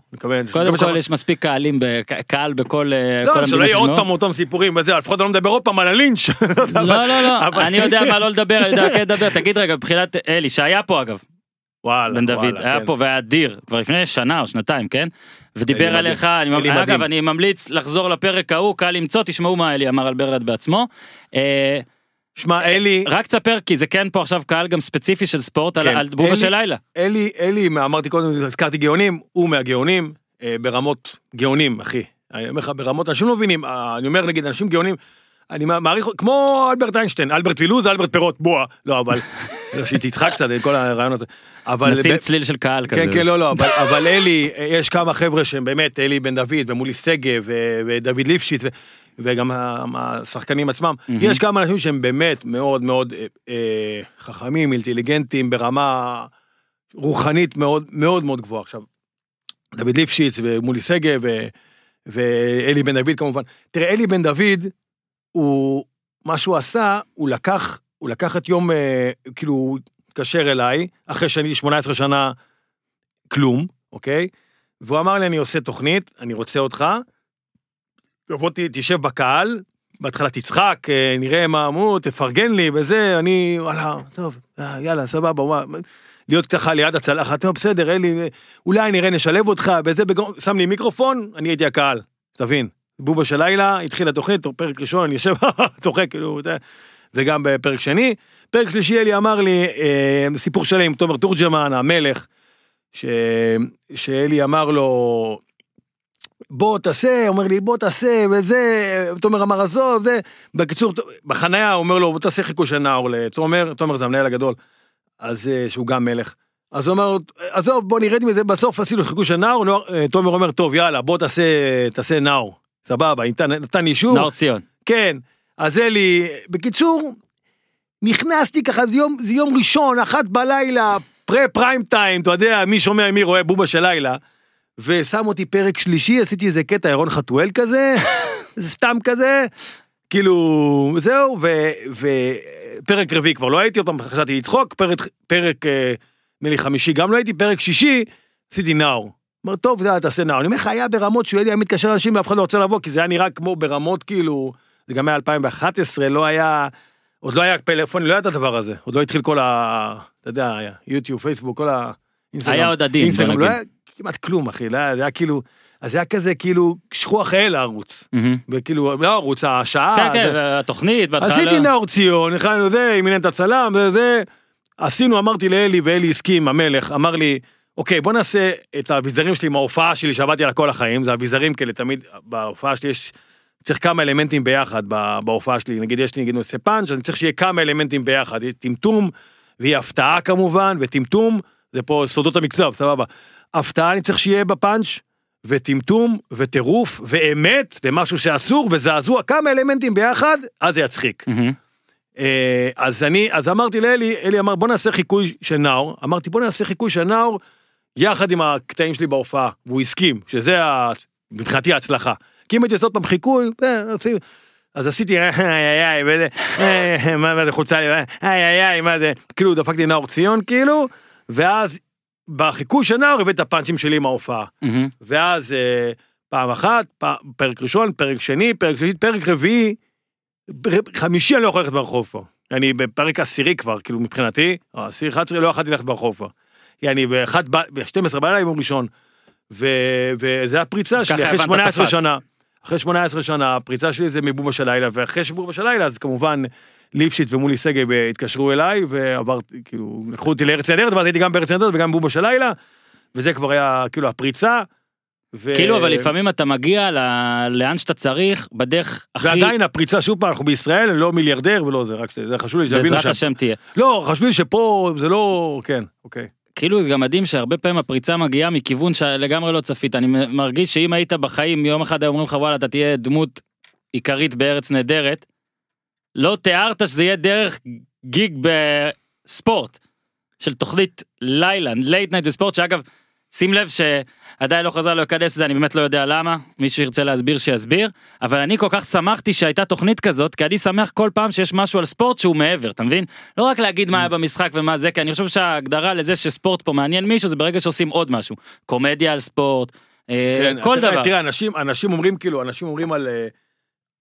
[SPEAKER 1] קודם כל יש מספיק קהלים, ב- קהל בכל אה, כל
[SPEAKER 2] לא, שלא
[SPEAKER 1] המדינה
[SPEAKER 2] יהיה עוד. פעם אותם סיפורים וזה, לפחות אני לא מדבר עוד פעם על הלינץ'.
[SPEAKER 1] לא לא לא,
[SPEAKER 2] אבל-
[SPEAKER 1] אני יודע מה לא לדבר, אני יודע כן לדבר, תגיד רגע מבחינת אלי שהיה פה אגב,
[SPEAKER 2] וואלה,
[SPEAKER 1] בן דוד,
[SPEAKER 2] וואלה,
[SPEAKER 1] היה
[SPEAKER 2] כן.
[SPEAKER 1] פה והיה אדיר, כבר לפני שנה או שנתיים, כן? ודיבר עליך. אני,
[SPEAKER 2] אלי
[SPEAKER 1] אגב. אני ממליץ לחזור לפרק ההוא, קל למצוא, תשמעו מה אלי אמר על ברלד בעצמו. אה,
[SPEAKER 2] שמע, אלי,
[SPEAKER 1] רק תספר כי זה כן פה עכשיו קהל גם ספציפי של ספורט על,
[SPEAKER 2] כן,
[SPEAKER 1] על בובה
[SPEAKER 2] אלי-
[SPEAKER 1] של לילה.
[SPEAKER 2] אלי, אלי, אמרתי קודם, הזכרתי גאונים, הוא מהגאונים, אה, ברמות גאונים, אחי. אני אומר לך, ברמות, אנשים לא מבינים, אה, אני אומר נגיד, אנשים גאונים, אני מעריך, כמו אלברט איינשטיין, אלברט פילוז, אלברט פירות, בועה, לא, אבל, שהיא תצחק קצת, כל הרעיון הזה. אבל...
[SPEAKER 1] נשים
[SPEAKER 2] ב-
[SPEAKER 1] צליל של קהל כזה.
[SPEAKER 2] כן, כן, לא, לא, אבל, אבל אלי, יש כמה חבר'ה שהם באמת, אלי בן דוד ומולי שגב ודוד ליפשיץ ו- וגם השחקנים עצמם, יש כמה אנשים שהם באמת מאוד מאוד אה, אה, חכמים, אינטליגנטים, ברמה רוחנית מאוד מאוד מאוד גבוהה. עכשיו, דוד ליפשיץ ומולי שגב ו- ואלי בן דוד כמובן. תראה, אלי בן דוד, הוא, מה שהוא עשה, הוא לקח, הוא לקח את יום, אה, כאילו, הוא התקשר אליי, אחרי שאני 18 שנה כלום, אוקיי? והוא אמר לי, אני עושה תוכנית, אני רוצה אותך, תבוא, ת- תשב בקהל, בהתחלה תצחק, אה, נראה מה אמרו, תפרגן לי וזה, אני, וואלה, טוב, אה, יאללה, סבבה, וואלה. להיות ככה ליד הצלחת, טוב, בסדר, אלי, אולי נראה, נשלב אותך, וזה, בגרום, שם לי מיקרופון, אני הייתי הקהל, תבין. בובה של לילה, התחילה תוכנית, פרק ראשון, אני יושב, צוחק, כאילו, וגם בפרק שני. פרק שלישי, אלי אמר לי, אה, סיפור שלם עם תומר תורג'מן, המלך, ש... שאלי אמר לו, בוא תעשה, אומר לי בוא תעשה וזה, תומר אמר עזוב, זה, בקיצור, בחנייה הוא אומר לו בוא תעשה חיקוי של נאור לתומר, תומר זה המנהל הגדול, אז אה, שהוא גם מלך. אז הוא אומר, עזוב בוא נרד מזה, בסוף עשינו חיקוי של נאור, אה, תומר אומר טוב יאללה בוא תעשה, תעשה נאור, סבבה, נתן, נתן אישור,
[SPEAKER 1] נאור ציון.
[SPEAKER 2] כן, אז אלי, בקיצור, נכנסתי ככה, זה יום, זה יום ראשון, אחת בלילה, פרה פריים טיים, אתה יודע, מי שומע, מי רואה בובה של לילה, ושם אותי פרק שלישי, עשיתי איזה קטע ירון חתואל כזה, סתם כזה, כאילו, זהו, ופרק רביעי כבר לא הייתי, עוד פעם חשבתי לצחוק, פרק, פרק, אה, נדמה לי חמישי גם לא הייתי, פרק שישי, עשיתי נאור. אומר, טוב, אתה יודע, תעשה נאור. אני אומר לך, היה ברמות שהוא היה מתקשר לאנשים ואף אחד לא רוצה לבוא, כי זה היה נראה כמו ברמות כאילו, זה גם היה 2011, לא היה, עוד לא היה פלאפון, לא היה את הדבר הזה, עוד לא התחיל כל ה... אתה יודע, יוטיוב, פייסבוק, כל ה...
[SPEAKER 1] היה עוד עדין, בוא
[SPEAKER 2] אינסטגרם, לא
[SPEAKER 1] נגיד.
[SPEAKER 2] כמעט כלום, אחי, זה היה כאילו, אז זה היה כזה כאילו שכוח האל הערוץ. וכאילו, לא הערוץ, השעה,
[SPEAKER 1] כן, כן,
[SPEAKER 2] זה-
[SPEAKER 1] התוכנית, בהתחלה.
[SPEAKER 2] עשיתי נאור ציון, הכנו זה, עם עניין את הצלם, זה, זה, עשינו, אמרתי לאלי, ואלי הסכים, המלך, אמר לי, אוקיי, בוא נעשה את האביזרים שלי עם ההופעה שלי שעבדתי עליה כל החיים, זה אביזרים כאלה, תמיד, בהופעה שלי יש, צריך כמה אלמנטים ביחד בהופעה שלי, נגיד יש לי, נגיד, עושה פאנץ', אני צריך שיהיה כמה אלמנטים ביחד, טמטום, ויהיה הפתעה כמובן, וטמטום, זה פה סודות המקצוע, סבבה. הפתעה אני צריך שיהיה בפאנץ', וטמטום, וטירוף, ואמת, ומשהו שאסור, וזעזוע, כמה אלמנטים ביחד, אז זה יצחיק. אה, אז אני, אז אמרתי לאלי, אלי אמר בוא נעשה חיקוי של נאור, אמרתי בוא נעשה חיקוי של נאור יחד עם הקטעים שלי בהופעה, והוא הסכים, שזה ה- מבחינתי ההצלחה. כי אם הייתי עושה עוד פעם חיקוי, אה, אז עשיתי איי איי איי, אה, מה זה חולצה לי, איי איי איי, מה זה, כאילו דפקתי נאור ציון כאילו, ואז בחיקוי של נאור הבאת את הפאנצ'ים שלי עם ההופעה.
[SPEAKER 1] מהמם.
[SPEAKER 2] ואז אה, פעם אחת, פ- פרק ראשון, פרק שני, פרק שלישי, פרק רביעי, חמישי אני לא יכול ללכת ברחוב פה. אני בפרק עשירי כבר, כאילו מבחינתי, או עשירי 11 לא יכולתי ללכת ברחוב פה. אני באחת, ב- ב-12 בלילה יום ראשון. ו- וזה הפריצה שלי אחרי
[SPEAKER 1] הבנת
[SPEAKER 2] 18
[SPEAKER 1] תפס.
[SPEAKER 2] שנה. אחרי 18 שנה, הפריצה שלי זה מבובה של לילה, ואחרי שבובה של לילה, אז כמובן ליפשיץ ומולי שגב התקשרו אליי, ועברתי, כאילו, לקחו אותי לארץ נהדרת, ואז הייתי גם בארץ נהדרת וגם בבובה של לילה, וזה כבר היה כאילו הפריצה. ו...
[SPEAKER 1] כאילו, אבל לפעמים אתה מגיע ל- לאן שאתה צריך, בדרך הכי...
[SPEAKER 2] ועדיין הפריצה, שוב פעם, אנחנו בישראל, לא מיליארדר ולא זה, רק שזה חשוב לי שתבינו
[SPEAKER 1] בעזרת
[SPEAKER 2] שם.
[SPEAKER 1] השם תהיה.
[SPEAKER 2] לא, חשוב לי שפה זה לא, כן, אוקיי.
[SPEAKER 1] כאילו גם מדהים שהרבה פעמים הפריצה מגיעה מכיוון שלגמרי לא צפית אני מרגיש שאם היית בחיים יום אחד היו אומרים לך וואלה אתה תהיה דמות עיקרית בארץ נהדרת. לא תיארת שזה יהיה דרך גיג בספורט של תוכנית לילה late night בספורט שאגב שים לב שעדיין לא חזר להיכנס לזה אני באמת לא יודע למה מישהו ירצה להסביר שיסביר אבל אני כל כך שמחתי שהייתה תוכנית כזאת כי אני שמח כל פעם שיש משהו על ספורט שהוא מעבר אתה מבין? לא רק להגיד מה היה במשחק ומה זה כי אני חושב שההגדרה לזה שספורט פה מעניין מישהו זה ברגע שעושים עוד משהו. קומדיה על ספורט אה,
[SPEAKER 2] כן,
[SPEAKER 1] כל
[SPEAKER 2] תראה,
[SPEAKER 1] דבר.
[SPEAKER 2] תראה, אנשים, אנשים אומרים כאילו, אנשים אומרים על, אה,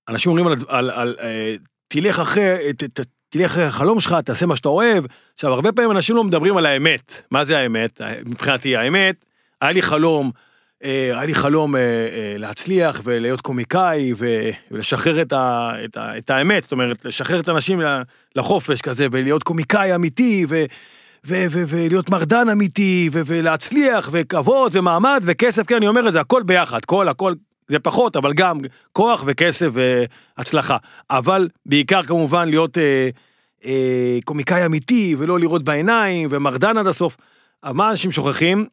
[SPEAKER 2] אנשים אומרים על, על, על אה, תלך אחרי, ת, ת, תלך אחרי החלום שלך, תעשה מה שאתה אוהב. עכשיו, הרבה פעמים אנשים לא מדברים על האמת. מה זה האמת? מבחינתי, האמת, היה לי חלום, אה, היה לי חלום אה, אה, להצליח ולהיות קומיקאי ולשחרר את, ה, את, ה, את האמת, זאת אומרת, לשחרר את האנשים לחופש כזה ולהיות קומיקאי אמיתי ו... ו- ו- ולהיות מרדן אמיתי, ו- ולהצליח, וכבוד, ומעמד, וכסף, כן, אני אומר את זה, הכל ביחד, כל, הכל, זה פחות, אבל גם כוח וכסף והצלחה. אבל בעיקר כמובן להיות אה, אה, קומיקאי אמיתי, ולא לראות בעיניים, ומרדן עד הסוף. אבל מה אנשים שוכחים?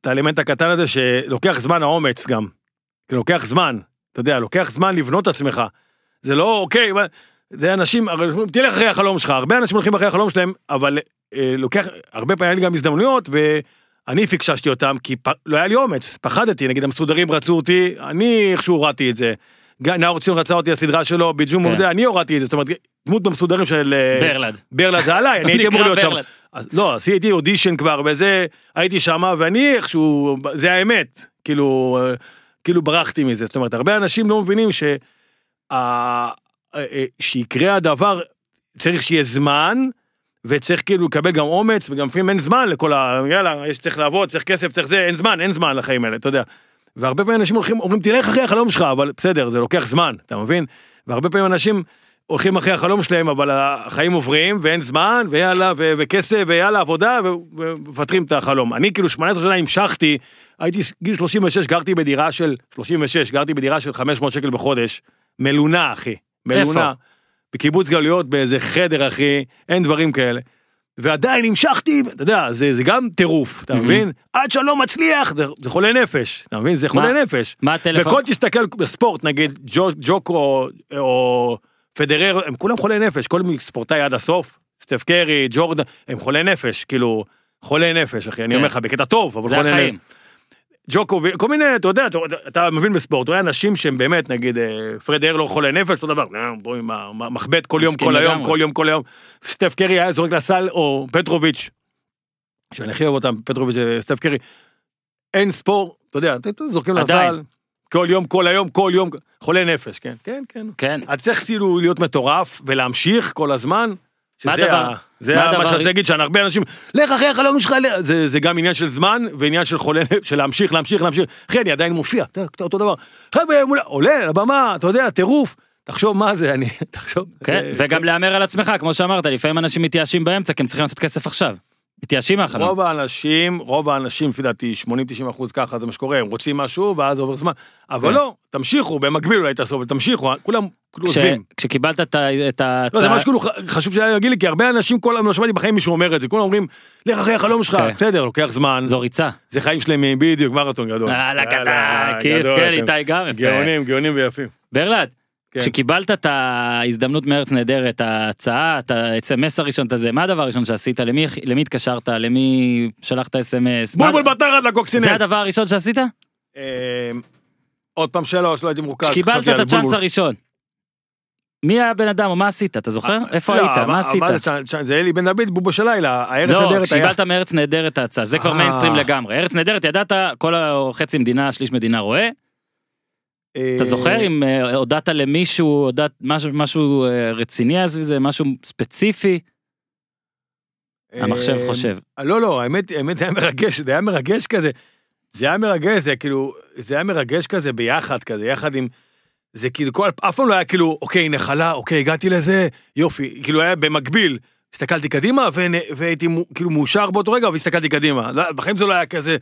[SPEAKER 2] את האלמנט הקטן הזה שלוקח זמן האומץ גם. כי לוקח זמן, אתה יודע, לוקח זמן לבנות את עצמך. זה לא, אוקיי, זה אנשים, תלך אחרי החלום שלך, הרבה אנשים הולכים אחרי החלום שלהם, אבל אה, לוקח, הרבה פעמים גם הזדמנויות, ואני פיקששתי אותם, כי פ... לא היה לי אומץ, פחדתי, נגיד המסודרים רצו אותי, אני איכשהו הורדתי את זה. נאור ציון רצה אותי הסדרה שלו, בג'ום
[SPEAKER 1] כן.
[SPEAKER 2] וזה, אני הורדתי את זה, זאת אומרת, דמות במסודרים של... אה,
[SPEAKER 1] ברלד.
[SPEAKER 2] ברלד זה עליי, אני הייתי אמור להיות שם.
[SPEAKER 1] ברלד.
[SPEAKER 2] לא, עשיתי אודישן כבר, וזה, הייתי שם, ואני איכשהו, זה האמת, כאילו, אה, כאילו ברחתי מזה. זאת אומרת, הרבה אנשים לא מבינים ש... אה, שיקרה הדבר, צריך שיהיה זמן, וצריך כאילו לקבל גם אומץ, וגם לפעמים אין זמן לכל ה... יאללה, יש צריך לעבוד, צריך כסף, צריך זה, אין זמן, אין זמן לחיים האלה, אתה יודע. והרבה פעמים אנשים הולכים, אומרים, תלך אחרי החלום שלך, אבל בסדר, זה לוקח זמן, אתה מבין? והרבה פעמים אנשים הולכים אחרי החלום שלהם, אבל החיים עוברים, ואין זמן, ויאללה, ו- וכסף, ויאללה, עבודה, ומפטרים את החלום. אני כאילו 18 שנה המשכתי, הייתי גיל 36, גרתי בדירה של, 36, גרתי בדירה של 500 שקל בחודש, מלונה, אחי. מלונה.
[SPEAKER 1] איפה?
[SPEAKER 2] בקיבוץ גלויות, באיזה חדר, אחי, אין דברים כאלה. ועדיין המשכתי, אתה יודע, זה, זה גם טירוף, אתה
[SPEAKER 1] מהמם.
[SPEAKER 2] מבין? עד שאני לא מצליח, זה, זה חולה נפש, אתה מבין? זה חולה
[SPEAKER 1] מה-
[SPEAKER 2] נפש.
[SPEAKER 1] מה הטלפון?
[SPEAKER 2] וכל תסתכל בספורט, נגיד ג'ו, ג'וקו או, פדרר, הם כולם חולי נפש, כל מי ספורטאי עד הסוף, סטף קרי, ג'ורדן, הם חולי נפש, כאילו, חולי נפש, אחי, אני
[SPEAKER 1] כן.
[SPEAKER 2] אומר לך, בקטע טוב, אבל
[SPEAKER 1] זה
[SPEAKER 2] חולי
[SPEAKER 1] החיים.
[SPEAKER 2] נפש. ג'וקו, כל מיני, אתה יודע, אתה, אתה מבין בספורט, אתה רואה אנשים שהם באמת, נגיד, אה, פרד הרלו חולה נפש, אותו דבר, אה, בוא עם המחבט כל יום, כל היום. כל יום, כל היום. סטף קרי היה זורק לסל, או פטרוביץ', שאני הכי אוהב אותם, פטרוביץ' וסטף קרי, אין ספורט, אתה יודע, זורקים. לסל, כל יום, כל היום, כל יום, חולה נפש, כן, כן, כן.
[SPEAKER 1] כן.
[SPEAKER 2] אז צריך כאילו להיות מטורף ולהמשיך כל הזמן.
[SPEAKER 1] מה
[SPEAKER 2] שזה
[SPEAKER 1] הדבר-
[SPEAKER 2] ה- זה
[SPEAKER 1] מה
[SPEAKER 2] מה
[SPEAKER 1] הדבר-
[SPEAKER 2] שאני רוצה להגיד, שהרבה אנשים, לך אחרי החלום שלך, לך." זה זה גם עניין של זמן ועניין של חולה נפש, של להמשיך, להמשיך, להמשיך. אחי, אני עדיין מופיע, אותו דבר. חבר'ה, עולה לבמה, אתה יודע, טירוף. תחשוב מה זה, אני, תחשוב.
[SPEAKER 1] כן,
[SPEAKER 2] אה,
[SPEAKER 1] וגם להמר על עצמך, כמו שאמרת, לפעמים אנשים מתייאשים באמצע, כי הם צריכים לעשות כסף עכשיו. מתייאשים מהחלום.
[SPEAKER 2] רוב האנשים, רוב האנשים, לפי דעתי, 80-90 אחוז ככה זה מה שקורה, הם רוצים משהו ואז עובר זמן. אבל
[SPEAKER 1] כן.
[SPEAKER 2] לא, תמשיכו, במקביל אולי תעשו, אבל תמשיכו, כולם כאילו
[SPEAKER 1] כש-
[SPEAKER 2] עוזבים.
[SPEAKER 1] כשקיבלת את ה- את
[SPEAKER 2] לא, זה
[SPEAKER 1] ההצעה,
[SPEAKER 2] משהו כאילו חשוב שהיה להגיד לי, כי הרבה אנשים, כל לא שמעתי בחיים מישהו אומר את זה, כולם אומרים, לך אחרי החלום שלך,
[SPEAKER 1] כן.
[SPEAKER 2] בסדר, לוקח זמן,
[SPEAKER 1] זו ריצה.
[SPEAKER 2] זה חיים שלמים, בדיוק, מרתון גדול.
[SPEAKER 1] יאללה, כיף, כן, איתי גם.
[SPEAKER 2] גאונים, גאונים ויפים.
[SPEAKER 1] ברלד,
[SPEAKER 2] כן.
[SPEAKER 1] כשקיבלת את ההזדמנות מארץ נהדרת, ההצעה, את האס.אם.אס הראשון, את הזה, מה הדבר הראשון שעשית? למי למי התקשרת? למי שלחת אס.אם.אס? מה-
[SPEAKER 2] בולבול בתחת
[SPEAKER 1] זה
[SPEAKER 2] לקוקסינל.
[SPEAKER 1] הדבר הראשון שעשית?
[SPEAKER 2] אה, עוד פעם שאלה או שלא הייתי מרוכז.
[SPEAKER 1] כשקיבלת את הצ'אנס. הראשון. מי הבן אדם או מה עשית אתה זוכר איפה
[SPEAKER 2] לא,
[SPEAKER 1] היית מה עשית.
[SPEAKER 2] זה, זה אלי בן דוד, בובו של לילה, הארץ
[SPEAKER 1] לא,
[SPEAKER 2] נהדרת היה.
[SPEAKER 1] כשקיבלת מארץ נהדרת ההצעה, זה כבר
[SPEAKER 2] אה.
[SPEAKER 1] מיינסטרים לגמרי. ארץ נהדרת, ידעת, כל החצי מדינה, שליש מדינה רואה. אתה זוכר אם אה, הודעת למישהו, הודעת משהו, משהו אה, רציני אז זה, משהו ספציפי? המחשב
[SPEAKER 2] אה,
[SPEAKER 1] חושב.
[SPEAKER 2] לא, לא, האמת, האמת זה היה מרגש, זה היה מרגש כזה. זה היה מרגש, זה כאילו, זה היה מרגש כזה ביחד כזה, יחד עם... זה כאילו, כל, אף פעם לא היה כאילו, אוקיי, נחלה, אוקיי, הגעתי לזה, יופי. כאילו היה במקביל, הסתכלתי קדימה, והייתי כאילו מאושר באותו רגע, והסתכלתי קדימה. בחיים זה לא היה כזה,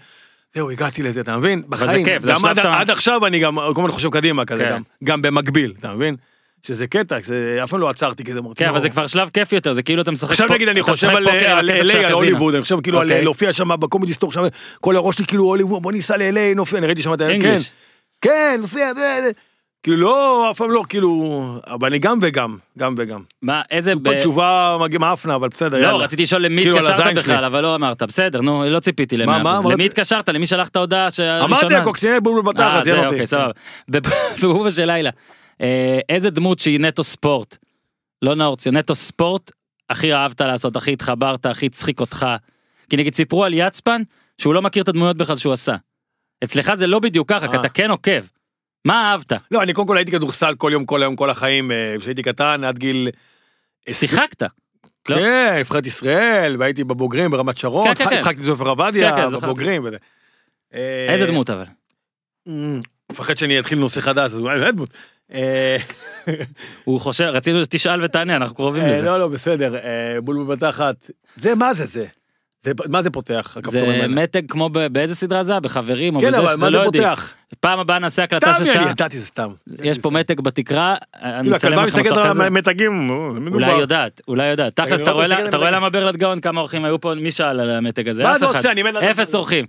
[SPEAKER 2] זהו, הגעתי לזה, אתה מבין? בחיים.
[SPEAKER 1] כיף, זה השלב שם.
[SPEAKER 2] עד עכשיו אני גם כל הזמן חושב קדימה כזה,
[SPEAKER 1] כן.
[SPEAKER 2] גם, גם במקביל, אתה מבין? שזה קטע, זה, אף פעם לא עצרתי כזה,
[SPEAKER 1] כן, אבל
[SPEAKER 2] "לא".
[SPEAKER 1] זה כבר שלב כיף יותר, זה כאילו אתה משחק
[SPEAKER 2] עכשיו נגיד אני חושב על LA, על. הוליווד, אני חושב כאילו על
[SPEAKER 1] אוקיי.
[SPEAKER 2] להופיע שם בקומדי סטור, כל הראש שלי כאילו הוליווד, בוא ניסע ל-LA, נופיע, אני ראיתי שם את ה... כן. כן, נופיע. כאילו לא, אף פעם לא, כאילו, אבל אני גם וגם, גם וגם.
[SPEAKER 1] מה, איזה... ב-
[SPEAKER 2] תשובה מאפנה, אבל בסדר,
[SPEAKER 1] לא. רציתי לשאול למי
[SPEAKER 2] כאילו,
[SPEAKER 1] התקשרת בכלל. אבל לא אמרת, בסדר, נו, לא ציפיתי אחוז. למי התקשרת? למי שלחת הודעה ש-
[SPEAKER 2] אמרתי? הקוקסינל בולבול
[SPEAKER 1] אה,
[SPEAKER 2] בתחת,
[SPEAKER 1] זה
[SPEAKER 2] אותי.
[SPEAKER 1] אוקיי, סבבה. בבובה של לילה. אה, איזה דמות שהיא נטו ספורט, לא נאור ציון, נטו ספורט, הכי אהבת לעשות, הכי התחברת, הכי הצחיק אותך. כי נגיד סיפרו על יצפן, שהוא לא מכיר את הדמויות בכלל שהוא עשה. אצלך זה לא בדיוק ככה, כי
[SPEAKER 2] אה.
[SPEAKER 1] אתה כן עוקב. מה אהבת?
[SPEAKER 2] לא, אני קודם כל הייתי כדורסל כל יום, כל היום, כל החיים, אה, כשהייתי קטן, עד גיל...
[SPEAKER 1] שיחקת. לא?
[SPEAKER 2] כן, נבחרת ישראל, והייתי בבוגרים ברמת שרון,
[SPEAKER 1] כן, כן, כן.
[SPEAKER 2] שחקתי עם זופר עבדיה,
[SPEAKER 1] כן, כן.
[SPEAKER 2] בבוגרים וזה. אה,
[SPEAKER 1] איזה דמות אבל?
[SPEAKER 2] אמ, מפחד שאני אתחיל נושא חדש, אז אולי זה דמות. אה,
[SPEAKER 1] הוא חושב, רצינו שתשאל ותענה, אנחנו קרובים לזה.
[SPEAKER 2] לא, לא, בסדר, אה, בולבול בתחת. זה, מה זה זה? זה- מה זה פותח,
[SPEAKER 1] זה? מתג כמו באיזה סדרה זה היה? בחברים או
[SPEAKER 2] כן,
[SPEAKER 1] בזה
[SPEAKER 2] אבל
[SPEAKER 1] שאתה
[SPEAKER 2] מה
[SPEAKER 1] לא
[SPEAKER 2] זה
[SPEAKER 1] יודע.
[SPEAKER 2] פותח?
[SPEAKER 1] פעם הבאה נעשה הקלטה
[SPEAKER 2] סתם,
[SPEAKER 1] של
[SPEAKER 2] אני
[SPEAKER 1] שעה,
[SPEAKER 2] ידעתי זה סתם.
[SPEAKER 1] יש פה מתג בתקרה, אני
[SPEAKER 2] כאילו,
[SPEAKER 1] אצלם
[SPEAKER 2] הכלבה
[SPEAKER 1] לכם אותו
[SPEAKER 2] מסתכלת
[SPEAKER 1] אחרי
[SPEAKER 2] על
[SPEAKER 1] זה.
[SPEAKER 2] המתגים, נו, זה מדובר.
[SPEAKER 1] אולי יודעת, אולי יודעת. תכלס,
[SPEAKER 2] אני
[SPEAKER 1] אתה
[SPEAKER 2] לא
[SPEAKER 1] רואה
[SPEAKER 2] על
[SPEAKER 1] אתה רואה
[SPEAKER 2] המתגים.
[SPEAKER 1] למה ברלד גאון כמה אורחים היו פה, מי שאל על המתג הזה?
[SPEAKER 2] מה
[SPEAKER 1] אחד.
[SPEAKER 2] עושה? אני מת.
[SPEAKER 1] אפס אורחים.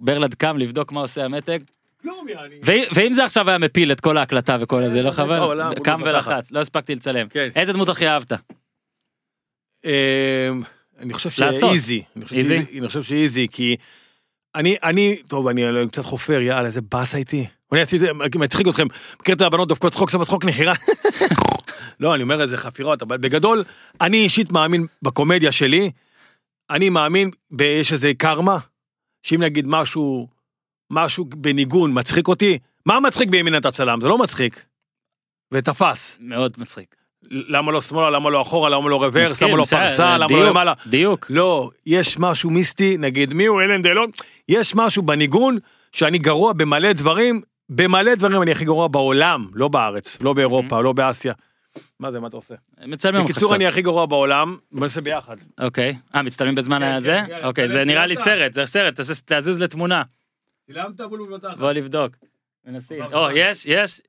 [SPEAKER 1] ברלד קם לבדוק מה עושה המתג. ו- ואם זה עכשיו היה מפיל את כל ההקלטה וכל הזה, לא חבל? קם. ולחץ, לא הספקתי לצלם.
[SPEAKER 2] כן.
[SPEAKER 1] איזה דמות הכי אהבת?
[SPEAKER 2] אה, אני חושב. שאיזי. אני
[SPEAKER 1] איזי?
[SPEAKER 2] אני חושב שאיזי, כי אני, אני, טוב, אני קצת חופר, יאללה, איזה באסה איתי. אני זה, מצחיק אתכם, מכיר את הבנות דופקות צחוק, סוף צחוק נחירה? לא, אני אומר איזה חפירות, אבל בגדול, אני אישית מאמין בקומדיה שלי, אני מאמין, יש איזה קרמה, שאם נגיד משהו, משהו בניגון מצחיק אותי, מה מצחיק בימין אתה צלם? זה לא מצחיק. ותפס.
[SPEAKER 1] מאוד מצחיק.
[SPEAKER 2] למה לא שמאלה, למה לא אחורה, למה לא רוורס,
[SPEAKER 1] מסכים,
[SPEAKER 2] למה לא פרסה, למה
[SPEAKER 1] דיוק,
[SPEAKER 2] לא למעלה.
[SPEAKER 1] דיוק.
[SPEAKER 2] לא, יש משהו מיסטי, נגיד מי הוא אלן דלון, יש משהו בניגון שאני גרוע במלא דברים, במלא דברים אני הכי גרוע בעולם, לא בארץ, לא באירופה, לא באסיה. מה זה, מה אתה עושה?
[SPEAKER 1] מצלמים אותך
[SPEAKER 2] בקיצור. אני הכי גרוע בעולם, בוא נעשה ביחד.
[SPEAKER 1] אוקיי. אה, מצטלמים בזמן
[SPEAKER 2] כן,
[SPEAKER 1] הזה?
[SPEAKER 2] כן, כן,
[SPEAKER 1] אוקיי, זה נראה לי. סרט, זה סרט, תזוז לתמונה.
[SPEAKER 2] צילמת בתחת.
[SPEAKER 1] בוא לבדוק. מנסים. או. יש, יש.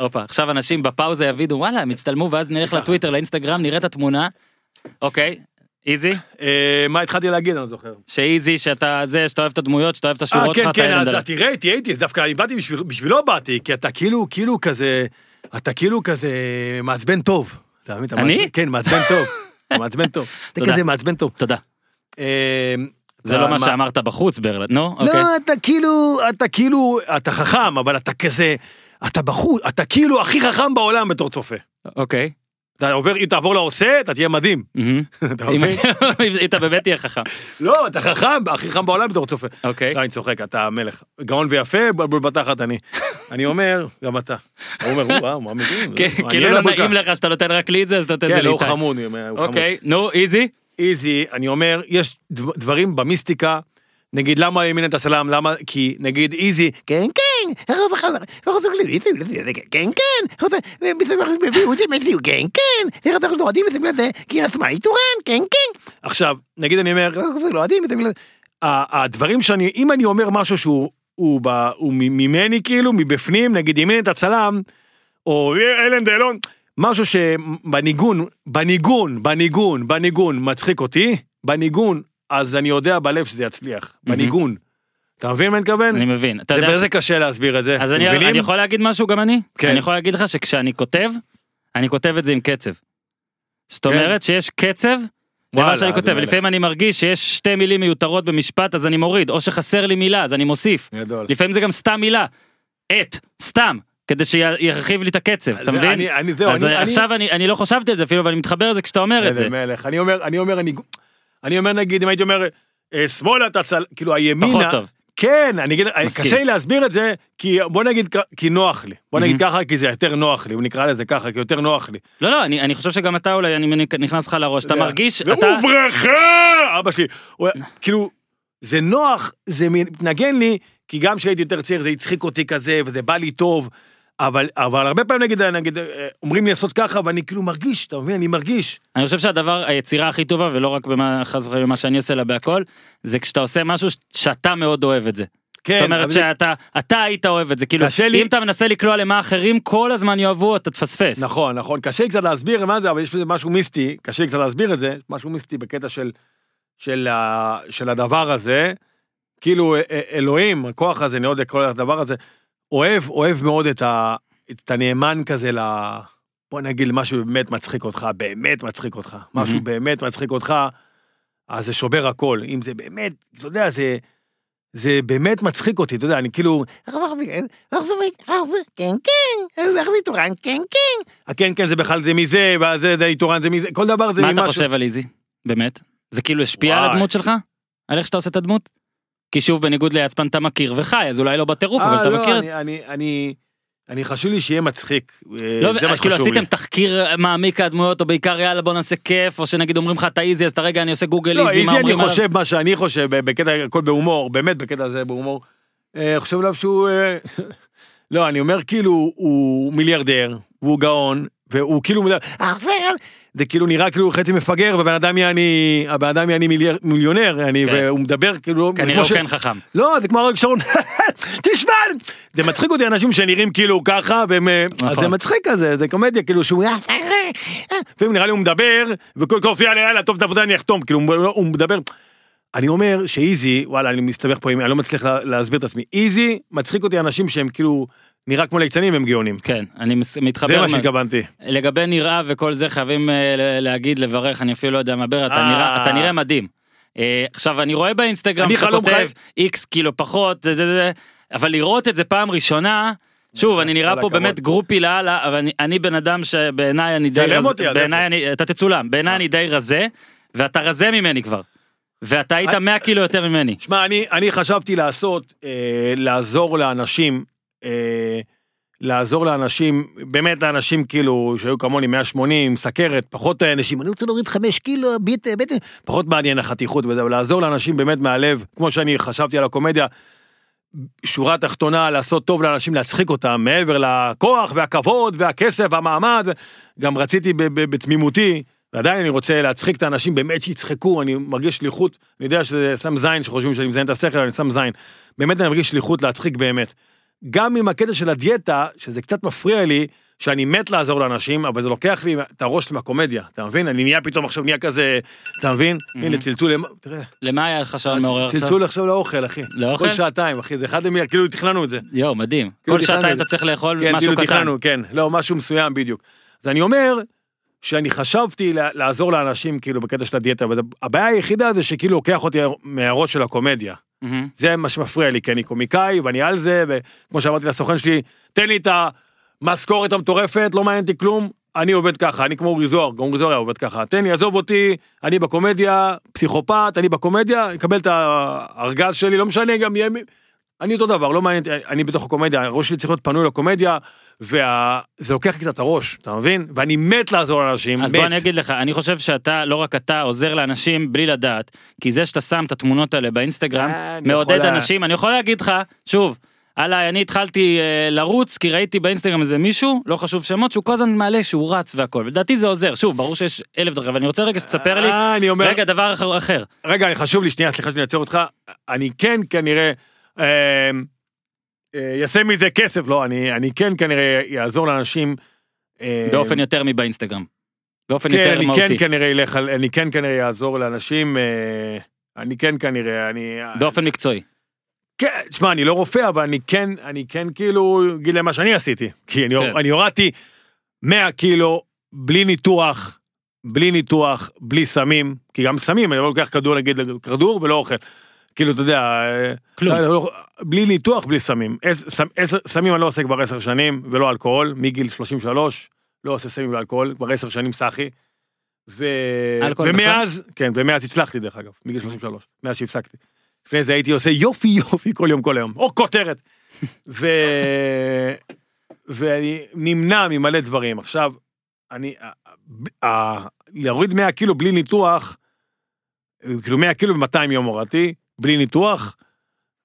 [SPEAKER 1] הופה, עכשיו אנשים בפאוזה יבינו, וואלה, הם הצטלמו ואז נלך. לטוויטר, לאינסטגרם, נראה את התמונה. אוקיי, איזי,
[SPEAKER 2] אה, מה התחלתי להגיד, אני לא זוכר.
[SPEAKER 1] שאיזי, שאתה זה, שאתה אוהב את הדמויות, שאתה אוהב את
[SPEAKER 2] אה,
[SPEAKER 1] השורות שלך,
[SPEAKER 2] כן,
[SPEAKER 1] אתה
[SPEAKER 2] כן,
[SPEAKER 1] ילד
[SPEAKER 2] אז תראה, תהיה איתי, דווקא אני באתי בשביל- בשבילו באתי, כי אתה כאילו, כאילו כזה, אתה כאילו כזה מעצבן טוב.
[SPEAKER 1] אני?
[SPEAKER 2] כן, מעצבן טוב. מעצבן טוב. אתה. כזה מעצבן טוב.
[SPEAKER 1] תודה.
[SPEAKER 2] אה,
[SPEAKER 1] זה לא מה שאמרת בחוץ, ברלד, נו, אוקיי.
[SPEAKER 2] לא, אתה כאילו, אתה כאילו, אתה חכם, אבל אתה כזה, אתה בחוץ, אתה כאילו הכי חכם בעולם בתור צופה.
[SPEAKER 1] אוקיי.
[SPEAKER 2] אתה עובר, אם תעבור לעושה, אתה תהיה מדהים. אתה
[SPEAKER 1] אם
[SPEAKER 2] מבין?
[SPEAKER 1] אם אתה באמת תהיה חכם.
[SPEAKER 2] לא, אתה חכם, הכי חכם בעולם בתור צופה.
[SPEAKER 1] אוקיי.
[SPEAKER 2] לא, אני צוחק, אתה המלך. גאון ויפה, בלבול בתחת אני. אני אומר, גם אתה. הוא אומר, וואו, מה מבין?
[SPEAKER 1] כן, כאילו לא נעים לך שאתה נותן רק לי את זה, אז אתה נותן את
[SPEAKER 2] כן,
[SPEAKER 1] זה
[SPEAKER 2] לא,
[SPEAKER 1] לאיתי.
[SPEAKER 2] הוא אומר, הוא חמוד.
[SPEAKER 1] אוקיי, נו, איזי.
[SPEAKER 2] איזי, אני אומר, יש דב- דברים במיסטיקה, נגיד למה ימין את הסלאם, למה, כי נגיד איזי, כן כן, הרוב החזר, כן כן, כן כן, לא את זה בגלל זה, כי עצמה היא טורן, כן כן. עכשיו, נגיד אני אומר, לא הדברים שאני, אם אני אומר משהו שהוא הוא ב- הוא ממני כאילו, מבפנים, נגיד ימין את הצלם, או אלן דלון, משהו שבניגון, בניגון, בניגון, בניגון מצחיק אותי, בניגון, אז אני יודע בלב שזה יצליח, בניגון. אתה מבין מה אני מתכוון?
[SPEAKER 1] אני מבין. אתה
[SPEAKER 2] זה
[SPEAKER 1] יודע
[SPEAKER 2] בזה קשה להסביר את זה,
[SPEAKER 1] אז אני? אני יכול להגיד משהו גם אני?
[SPEAKER 2] כן.
[SPEAKER 1] אני יכול להגיד לך שכשאני כותב, אני כותב את זה עם קצב. זאת אומרת שיש קצב למה
[SPEAKER 2] כן. וואלה,
[SPEAKER 1] שאני
[SPEAKER 2] זה
[SPEAKER 1] כותב. לפעמים אני מרגיש שיש שתי מילים מיותרות במשפט אז אני מוריד, או שחסר לי מילה אז אני מוסיף.
[SPEAKER 2] גדול.
[SPEAKER 1] לפעמים זה גם סתם מילה. את, סתם. כדי שירחיב לי את הקצב, אתה
[SPEAKER 2] זה-
[SPEAKER 1] מבין?
[SPEAKER 2] אני- אני- זהו,
[SPEAKER 1] אז
[SPEAKER 2] אני- אני-
[SPEAKER 1] עכשיו אני אני לא חשבתי על זה אפילו, אבל אני מתחבר לזה כשאתה אומר את זה.
[SPEAKER 2] מלך. אני אומר, אני אומר, אני, אני אומר נגיד, אם הייתי אומר, אה, שמאלה אתה צל... כאילו הימינה...
[SPEAKER 1] פחות טוב.
[SPEAKER 2] כן, אני אגיד. קשה לי להסביר את זה, כי בוא נגיד, כי נוח לי. בוא נגיד. ככה, כי זה יותר נוח לי, נקרא לזה ככה, כי יותר נוח לי.
[SPEAKER 1] לא, לא, אני אני חושב שגם אתה אולי, אני נכנס לך לראש, אתה מרגיש, אתה...
[SPEAKER 2] וברכה! אבא שלי, הוא כאילו, זה נוח, זה מתנגן לי, כי גם כשהייתי יותר צעיר זה הצחיק אותי כזה, וזה בא לי טוב, אבל, אבל הרבה פעמים נגיד, נגיד, אה, אומרים לי לעשות ככה, ואני כאילו מרגיש, אתה מבין? אני מרגיש.
[SPEAKER 1] אני חושב שהדבר, היצירה הכי טובה, ולא רק במה, חס וחלילה במה שאני עושה, אלא בהכל, זה כשאתה עושה משהו שאתה מאוד אוהב את זה.
[SPEAKER 2] כן,
[SPEAKER 1] זאת אומרת
[SPEAKER 2] אבל זה-
[SPEAKER 1] שאתה, אתה היית אוהב את זה, כאילו,
[SPEAKER 2] קשה לי-
[SPEAKER 1] אם אתה מנסה לקלוע למה אחרים כל הזמן יאהבו, אתה תפספס.
[SPEAKER 2] נכון, נכון, קשה לי קצת להסביר מה זה, אבל יש בזה משהו מיסטי, קשה לי קצת להסביר את זה, משהו מיסטי בקטע של, של, של הדבר הזה, כאילו אה, אה, אלוהים, הכוח הזה, אני לא יודע, כל הדבר הזה, אוהב, אוהב מאוד את, ה, את הנאמן כזה ל... בוא נגיד משהו באמת מצחיק אותך, באמת מצחיק אותך, משהו
[SPEAKER 1] מהמם.
[SPEAKER 2] באמת מצחיק אותך, אז זה שובר הכל, אם זה באמת, אתה יודע, זה... זה באמת מצחיק אותי, אתה יודע, אני כאילו,
[SPEAKER 4] כן, כן, זה תורן, כן, כן.
[SPEAKER 2] הכן כן זה בכלל זה מזה, וזה זה איתורן זה מזה, כל דבר זה
[SPEAKER 1] מה אתה
[SPEAKER 2] ממשהו.
[SPEAKER 1] חושב על איזי? באמת? זה כאילו השפיע על. הדמות שלך? על איך שאתה עושה את הדמות? כי שוב, בניגוד ליצפן אתה מכיר וחי, אז אולי לא בטירוף, אבל
[SPEAKER 2] אה,
[SPEAKER 1] אתה
[SPEAKER 2] לא,
[SPEAKER 1] מכיר...
[SPEAKER 2] אני, אני, אני, אני חשוב לי שיהיה מצחיק. אה,
[SPEAKER 1] לא,
[SPEAKER 2] זה מה
[SPEAKER 1] כאילו
[SPEAKER 2] שחשוב לי.
[SPEAKER 1] עשיתם תחקיר מעמיק הדמויות, או בעיקר יאללה בוא נעשה כיף, או שנגיד אומרים לך אתה איזי, אז אתה רגע אני עושה גוגל
[SPEAKER 2] לא,
[SPEAKER 1] איזי,
[SPEAKER 2] איזי אני? חושב מה שאני חושב, בקטע, הכל בהומור, באמת בקטע הזה בהומור. אה, חושב עליו שהוא... אה, לא, אני אומר כאילו, הוא מיליארדר, והוא גאון, והוא כאילו... זה כאילו נראה כאילו חצי מפגר, ובן אדם יעני... הבן אדם יעני מיליאר- מיליונר, יעני,
[SPEAKER 1] כן.
[SPEAKER 2] והוא מדבר כאילו...
[SPEAKER 1] כנראה הוא
[SPEAKER 2] ש-
[SPEAKER 1] כן חכם.
[SPEAKER 2] לא, זה כמו אריק שרון, תשמע, זה מצחיק אותי אנשים שנראים כאילו ככה, והם... אה, אז
[SPEAKER 1] נכון.
[SPEAKER 2] זה מצחיק כזה, זה קומדיה, כאילו שהוא... לפעמים נראה לי הוא מדבר, וכל כך יאללה יאללה טוב אתה אני אחתום, כאילו הוא- הוא מדבר. אני אומר שאיזי, וואלה אני מסתבך פה, אני לא מצליח לה- להסביר את עצמי, איזי מצחיק אותי אנשים שהם כאילו נראה כמו ליצנים הם גאונים.
[SPEAKER 1] כן, אני מס-
[SPEAKER 2] זה
[SPEAKER 1] מתחבר.
[SPEAKER 2] מה שהתכוונתי.
[SPEAKER 1] לגבי נראה וכל זה חייבים אה, להגיד לברך אני אפילו לא יודע מה בר אתה
[SPEAKER 2] אה.
[SPEAKER 1] נראה מדהים. אה, עכשיו אני רואה באינסטגרם שאתה כותב. איקס קילו פחות זה, זה, זה, אבל לראות את זה פעם ראשונה. שוב אני נראה פה. באמת גרופי לאללה אבל אני, אני בן אדם שבעיניי אני די רזה בעיניי? אני אתה תצולם בעיניי אני די רזה ואתה רזה ממני כבר. ואתה היית 100 קילו יותר ממני.
[SPEAKER 2] שמע, אני, אני חשבתי לעשות, אה, לעזור לאנשים, אה, לעזור לאנשים, באמת לאנשים כאילו, שהיו כמוני 180, עם סכרת, פחות אנשים, אני רוצה להוריד חמש קילו, ביט, בטן, פחות מעניין החתיכות וזה, אבל לעזור לאנשים באמת מהלב, כמו שאני חשבתי על הקומדיה, שורה תחתונה, לעשות טוב לאנשים, להצחיק אותם, מעבר לכוח והכבוד והכסף והמעמד, גם רציתי בתמימותי, ועדיין אני רוצה להצחיק את האנשים, באמת שיצחקו, אני מרגיש שליחות, אני יודע שזה שם זין שחושבים שאני מזיין את השכל, אני שם זין. באמת אני מרגיש שליחות להצחיק באמת. גם עם הקטע של הדיאטה, שזה קצת מפריע לי, שאני מת לעזור לאנשים, אבל זה לוקח לי את הראש מהקומדיה, אתה מבין? אני נהיה פתאום עכשיו נהיה כזה, אתה מבין? הנה צלצול, תראה,
[SPEAKER 1] למה היה לך שעון מעורר עכשיו?
[SPEAKER 2] צלצול עכשיו לאוכל, אחי.
[SPEAKER 1] לאוכל?
[SPEAKER 2] כל שעתיים, אחי, זה אחד מהם, כאילו תכננו את זה.
[SPEAKER 1] יואו מדהים.
[SPEAKER 2] כאילו
[SPEAKER 1] כל שעתיים. אתה צריך לאכול
[SPEAKER 2] כן,
[SPEAKER 1] משהו
[SPEAKER 2] כאילו
[SPEAKER 1] קטן.
[SPEAKER 2] תכננו, כן, לא, משהו מסוים בדיוק. אז אני אומר, שאני חשבתי לעזור לאנשים כאילו בקטע של הדיאטה, אבל הבעיה היחידה זה שכאילו לוקח אותי מהראש של הקומדיה.
[SPEAKER 1] מהמם.
[SPEAKER 2] זה מה שמפריע לי, כי אני קומיקאי ואני על זה, וכמו שאמרתי לסוכן שלי, תן לי את המשכורת המטורפת, לא מעניין אותי כלום, אני עובד ככה, אני כמו אורי זוהר, גם אורי זוהר היה עובד ככה, תן לי, עזוב אותי, אני בקומדיה, פסיכופת, אני בקומדיה, אקבל את הארגז שלי, לא משנה, גם יהיה... אני אותו דבר, לא מעניין, אותי, אני בתוך הקומדיה, הראש שלי צריך להיות פנוי לקומדיה, וזה לוקח קצת הראש, אתה מבין? ואני מת לעזור לאנשים,
[SPEAKER 1] אז
[SPEAKER 2] מת.
[SPEAKER 1] בוא אני אגיד לך, אני חושב שאתה, לא רק אתה, עוזר לאנשים בלי לדעת, כי זה שאתה שם את התמונות האלה באינסטגרם,
[SPEAKER 2] אה,
[SPEAKER 1] מעודד
[SPEAKER 2] יכול
[SPEAKER 1] אנשים, אני יכול להגיד לך, שוב, עליי, אני התחלתי אה, לרוץ, כי ראיתי באינסטגרם איזה מישהו, לא חשוב שמות, שהוא כל הזמן מעלה שהוא רץ והכל, לדעתי זה עוזר, שוב, ברור שיש אלף דרכים, אבל אני רוצה רגע שתספר לי,
[SPEAKER 2] אה, אני אומר,
[SPEAKER 1] רגע, דבר אחר, אחר.
[SPEAKER 2] רגע, אני חשוב לי, שנייה, סליחה שאני עוצר אותך, אני כן כנראה אה, אה, יעשה מזה כסף, לא, אני, אני כן כנראה יעזור לאנשים. אה,
[SPEAKER 1] באופן יותר מבאינסטגרם. באופן
[SPEAKER 2] כן,
[SPEAKER 1] יותר
[SPEAKER 2] אני
[SPEAKER 1] מהותי.
[SPEAKER 2] כן כנראה ילך, אני כן כנראה יעזור לאנשים, אה, אני כן כנראה, אני...
[SPEAKER 1] באופן מקצועי.
[SPEAKER 2] כן, תשמע, אני לא רופא, אבל אני כן, אני כן כאילו אגיד להם מה שאני עשיתי. כי אני,
[SPEAKER 1] כן.
[SPEAKER 2] אני הורדתי 100 קילו בלי ניתוח, בלי ניתוח, בלי סמים, כי גם סמים, אני לא לוקח כדור נגיד, כדור ולא אוכל. כאילו, אתה יודע,
[SPEAKER 1] כלום.
[SPEAKER 2] אתה לא- בלי ניתוח, בלי סמים. סמים אני לא עושה כבר עשר שנים, ולא אלכוהול, מגיל 33, לא עושה סמים ואלכוהול, כבר עשר שנים סאחי. ו... ומאז, כן, ומאז הצלחתי דרך אגב, מגיל 33, מאז שהפסקתי. לפני זה הייתי עושה יופי יופי כל יום כל היום, או כותרת. ו... ואני נמנע ממלא דברים. עכשיו, אני, להוריד 100 קילו בלי ניתוח, כאילו 100 קילו ב-200 יום הורדתי, בלי ניתוח,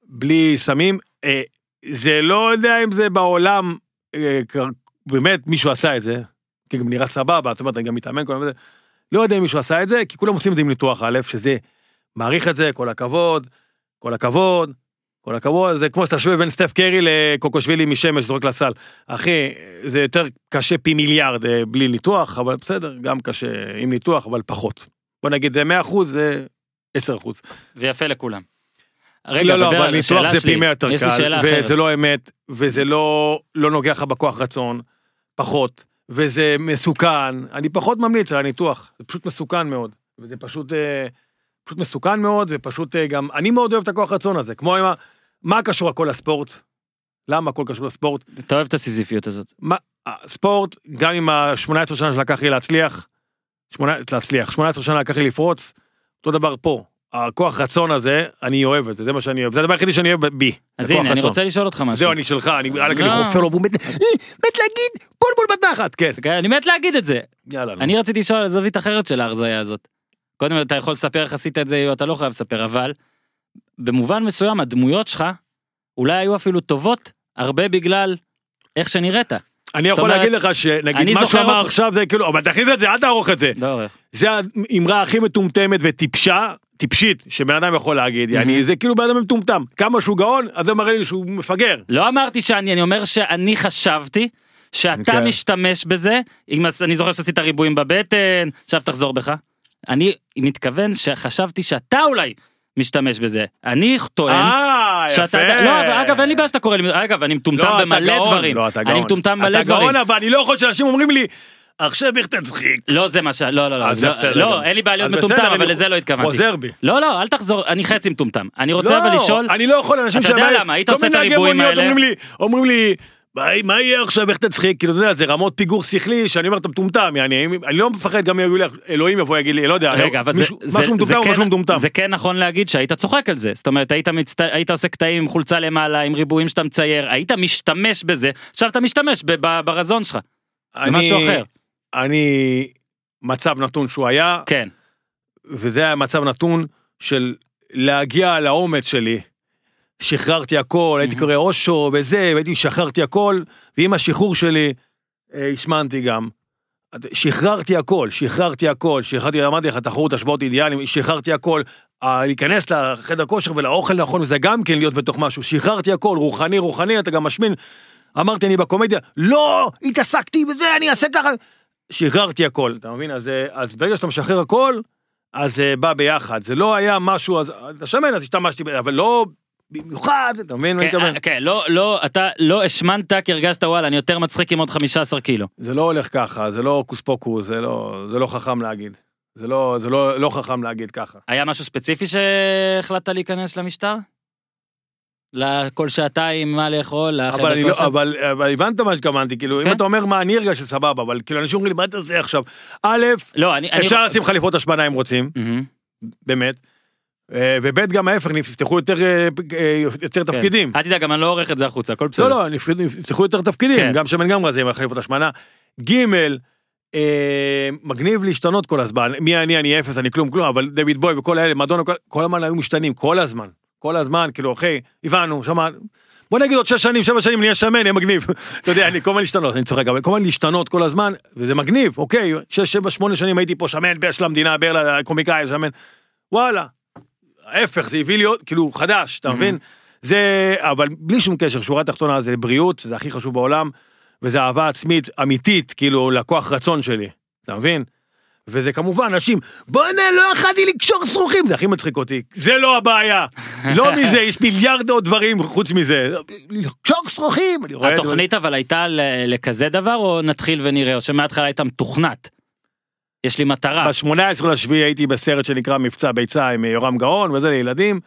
[SPEAKER 2] בלי סמים, אה, זה לא יודע אם זה בעולם, אה, באמת מישהו עשה את זה, כי גם נראה סבבה, זאת אומרת, אני גם מתאמן כל הזמן, לא יודע אם מישהו עשה את זה, כי כולם עושים את זה עם ניתוח א', שזה, מעריך את זה, כל הכבוד, כל הכבוד, כל הכבוד, זה כמו שאתה שואל בין סטף קרי לקוקושווילי משמש זורק לסל. אחי, זה יותר קשה פי מיליארד אה, בלי ניתוח, אבל בסדר, גם קשה עם ניתוח, אבל פחות. בוא נגיד זה 100 אחוז, זה 10 אחוז.
[SPEAKER 1] ויפה לכולם. רגע,
[SPEAKER 2] לא, לא, אבל ניתוח זה פי 100 יותר קל,
[SPEAKER 1] שאלה אחרת.
[SPEAKER 2] וזה לא אמת, וזה לא, לא נוגע לך בכוח רצון, פחות, וזה מסוכן, אני פחות ממליץ על הניתוח, זה פשוט מסוכן מאוד, וזה פשוט, אה, פשוט מסוכן מאוד, ופשוט אה, גם, אני מאוד אוהב את הכוח רצון הזה, כמו עם ה... מה קשור הכל לספורט? למה הכל קשור לספורט?
[SPEAKER 1] אתה אוהב את הסיזיפיות הזאת.
[SPEAKER 2] מה, הספורט, גם עם ה-18 שנה שלקח לי להצליח, 18, להצליח, 18 שנה לקח לי לפרוץ, אותו דבר פה. הכוח רצון הזה, אני אוהב את זה, זה מה שאני אוהב, זה הדבר היחידי שאני אוהב בי.
[SPEAKER 1] אז הנה, אני. רוצה לשאול אותך משהו.
[SPEAKER 2] זהו, אני שלך, אני עלק, אני
[SPEAKER 1] לא.
[SPEAKER 2] חופר לו, והוא מת אה, מת להגיד, בול בול בתחת, כן.
[SPEAKER 1] אני מת להגיד את זה.
[SPEAKER 2] יאללה. נו.
[SPEAKER 1] אני רציתי לשאול על זווית אחרת של ההרזייה הזאת. קודם אתה יכול לספר איך עשית את זה, אתה לא חייב לספר, אבל במובן מסוים הדמויות שלך אולי היו אפילו טובות הרבה בגלל איך שנראית.
[SPEAKER 2] אני יכול
[SPEAKER 1] אומרת,
[SPEAKER 2] להגיד לך שנגיד
[SPEAKER 1] אני
[SPEAKER 2] מה שהוא אמר עכשיו זה כאילו, אבל תכניס את זה, אל תערוך את זה. זה האמרה הכי מטומטמת וטיפשה, טיפשית, שבן אדם יכול להגיד, יעני, זה כאילו בן אדם מטומטם. כמה שהוא גאון, אז זה מראה לי שהוא מפגר.
[SPEAKER 1] לא אמרתי שאני, אני אומר שאני חשבתי שאתה
[SPEAKER 2] כן.
[SPEAKER 1] משתמש בזה, אם אני זוכר שעשית ריבועים בבטן, עכשיו תחזור בך. אני מתכוון שחשבתי שאתה אולי משתמש בזה. אני טוען
[SPEAKER 2] אה, יפה.
[SPEAKER 1] שאתה, לא, אבל אגב אין לי בעיה שאתה קורא לי, אגב אני מטומטם
[SPEAKER 2] לא, אתה
[SPEAKER 1] במלא
[SPEAKER 2] גאון,
[SPEAKER 1] דברים,
[SPEAKER 2] לא, אתה
[SPEAKER 1] אני
[SPEAKER 2] גאון.
[SPEAKER 1] מטומטם במלא
[SPEAKER 2] אתה
[SPEAKER 1] דברים,
[SPEAKER 2] גאון, אבל אני לא יכול שאנשים אומרים לי, עכשיו איך תצחיק.
[SPEAKER 1] לא זה מה ש... לא, לא, לא,
[SPEAKER 2] אז
[SPEAKER 1] לא,
[SPEAKER 2] בסדר
[SPEAKER 1] לא,
[SPEAKER 2] גם.
[SPEAKER 1] אין לי בעיה להיות מטומטם, אבל
[SPEAKER 2] אני
[SPEAKER 1] לזה לא התכוונתי.
[SPEAKER 2] חוזר בי.
[SPEAKER 1] לא, לא, אל תחזור, אני חצי מטומטם. אני רוצה אבל
[SPEAKER 2] לא,
[SPEAKER 1] לשאול,
[SPEAKER 2] אני לא יכול, אנשים
[SPEAKER 1] אתה יודע למה, היית
[SPEAKER 2] כל
[SPEAKER 1] עושה את
[SPEAKER 2] מיני
[SPEAKER 1] הריבועים האלה?
[SPEAKER 2] אומרים לי, אומרים לי, מה יהיה עכשיו, איך תצחיק? כאילו, אתה יודע, זה רמות פיגור שכלי, שאני אומר, אתה מטומטם, יעני, אני לא מפחד גם יגידו לי, אלוהים יבוא יגיד לי, לא יודע,
[SPEAKER 1] רגע, אבל
[SPEAKER 2] מישהו-
[SPEAKER 1] זה,
[SPEAKER 2] משהו מטומטם או
[SPEAKER 1] כן,
[SPEAKER 2] משהו מטומטם.
[SPEAKER 1] זה כן נכון להגיד שהיית צוחק על זה, זאת אומרת היית, מצט... היית עושה קטעים עם חולצה למעלה, עם ריבועים שאתה מצייר, היית משתמש בזה, עכשיו אתה משתמש ב- ברזון שלך,
[SPEAKER 2] אני-
[SPEAKER 1] משהו אחר.
[SPEAKER 2] אני, מצב נתון שהוא היה,
[SPEAKER 1] כן,
[SPEAKER 2] וזה היה מצב נתון של להגיע לאומץ שלי. שחררתי הכל, הייתי. קורא אושו וזה, והייתי שחררתי הכל, ועם השחרור שלי אה, השמנתי גם. שחררתי הכל, שחררתי הכל, שחררתי, אמרתי לך, תחרות השוואות אידיאליים, שחררתי הכל. אה, להיכנס לחדר כושר ולאוכל נכון, זה גם כן להיות בתוך משהו, שחררתי הכל, רוחני, רוחני, אתה גם משמין. אמרתי, אני בקומדיה, לא, התעסקתי בזה, אני אעשה ככה. שחררתי הכל, אתה מבין? אז, אה, אז ברגע שאתה משחרר הכל, אז זה בא ביחד. זה לא היה משהו, אז אתה שמן, אז השתמשתי אבל לא במיוחד, אתה מבין מה אני
[SPEAKER 1] כן,
[SPEAKER 2] מתכוון?
[SPEAKER 1] אה, כן, לא, לא, אתה לא השמנת כי הרגשת וואלה אני יותר מצחיק עם עוד 15 קילו.
[SPEAKER 2] זה לא הולך ככה, זה לא הוקוס פוקוס, זה לא, זה לא חכם להגיד. זה לא, זה לא, לא חכם להגיד ככה.
[SPEAKER 1] היה משהו ספציפי שהחלטת להיכנס למשטר? לכל שעתיים מה לאכול,
[SPEAKER 2] אבל, אני לא? אבל, אבל הבנת מה שהתכוונתי, כאילו,
[SPEAKER 1] כן.
[SPEAKER 2] אם אתה אומר מה אני הרגשתי סבבה, אבל כאילו אנשים אומרים לי, מה אתה עושה עכשיו? א',
[SPEAKER 1] לא, אני... אני-
[SPEAKER 2] אפשר לשים חליפות השמנה אם רוצים,
[SPEAKER 1] מהמם.
[SPEAKER 2] באמת. אה, וב' גם ההפך, נפתחו יותר, אה, אה, יותר
[SPEAKER 1] כן.
[SPEAKER 2] תפקידים.
[SPEAKER 1] אל תדאג, גם אני לא עורך את זה החוצה, הכל בסדר.
[SPEAKER 2] לא, לא, נפ- נפתחו יותר תפקידים,
[SPEAKER 1] כן.
[SPEAKER 2] גם שמן גם רזה עם החליפות השמנה. ג' אה, מגניב להשתנות כל הזמן, מי אני, אני אפס, אני כלום, כלום, אבל דויד בוי וכל האלה, מדונה, כל- כל הזמן היו משתנים, כל הזמן, כל הזמן, כאילו, אחי, הבנו, שמענו. בוא נגיד עוד שש שנים, שבע שנים, נהיה שמן, יהיה מגניב. אתה יודע, אני כל הזמן להשתנות, אני צוחק, אבל כל הזמן להשתנות כל הזמן, וזה מגניב, אוקיי, שש, שבע, שמונה שנים הייתי פה שמן, באר של המדינה, באר לקומיקאי, שמן, וואלה. ההפך, זה הביא לי עוד, כאילו, חדש, אתה מבין? זה, אבל בלי שום קשר, שורה תחתונה זה בריאות, זה הכי חשוב בעולם, וזה אהבה עצמית אמיתית, כאילו, לכוח רצון שלי, אתה מבין? וזה כמובן אנשים, בואנה, לא יכלתי לקשור שרוכים, זה הכי מצחיק אותי, זה לא הבעיה, לא מזה, יש מיליארד עוד דברים חוץ מזה, לקשור שרוכים, אני רואה את זה.
[SPEAKER 1] התוכנית אבל הייתה לכזה דבר או נתחיל ונראה או שמההתחלה הייתה מתוכנת. יש לי מטרה.
[SPEAKER 2] ב-18 לשביעי הייתי בסרט שנקרא מבצע ביצה עם יורם גאון וזה לילדים,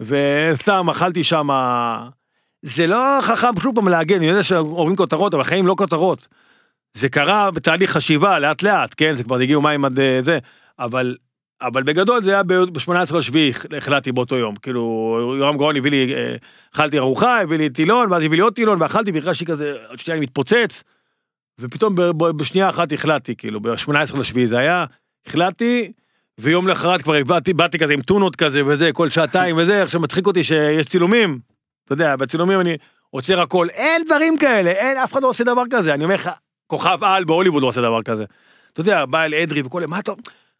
[SPEAKER 2] וסתם אכלתי שם, זה לא חכם שוב פעם להגן, אני יודע שאומרים כותרות, אבל החיים לא כותרות. זה קרה בתהליך חשיבה לאט לאט, כן, זה כבר הגיעו מים עד אה, זה, אבל, אבל בגדול זה היה ב-18 לשביעי, החלטתי באותו יום, כאילו, יורם גאון הביא לי, אה, אכלתי ארוחה, הביא לי טילון, ואז הביא לי עוד טילון, ואכלתי והרגשתי כזה, עוד שנייה אני מתפוצץ, ופתאום בשנייה אחת החלטתי, כאילו, ב-18 לשביעי זה היה, החלטתי, ויום לאחרת כבר באתי, באתי כזה עם טונות כזה וזה, כל שעתיים וזה, עכשיו מצחיק אותי שיש צילומים, אתה יודע, בצילומים אני עוצר הכל, אין דברים כאלה, אין, אף אחד לא עושה דבר כזה, אני אומר לך, כוכב על בהוליווד לא עושה דבר כזה. אתה יודע, בא אל אדרי וכל, מה אתה,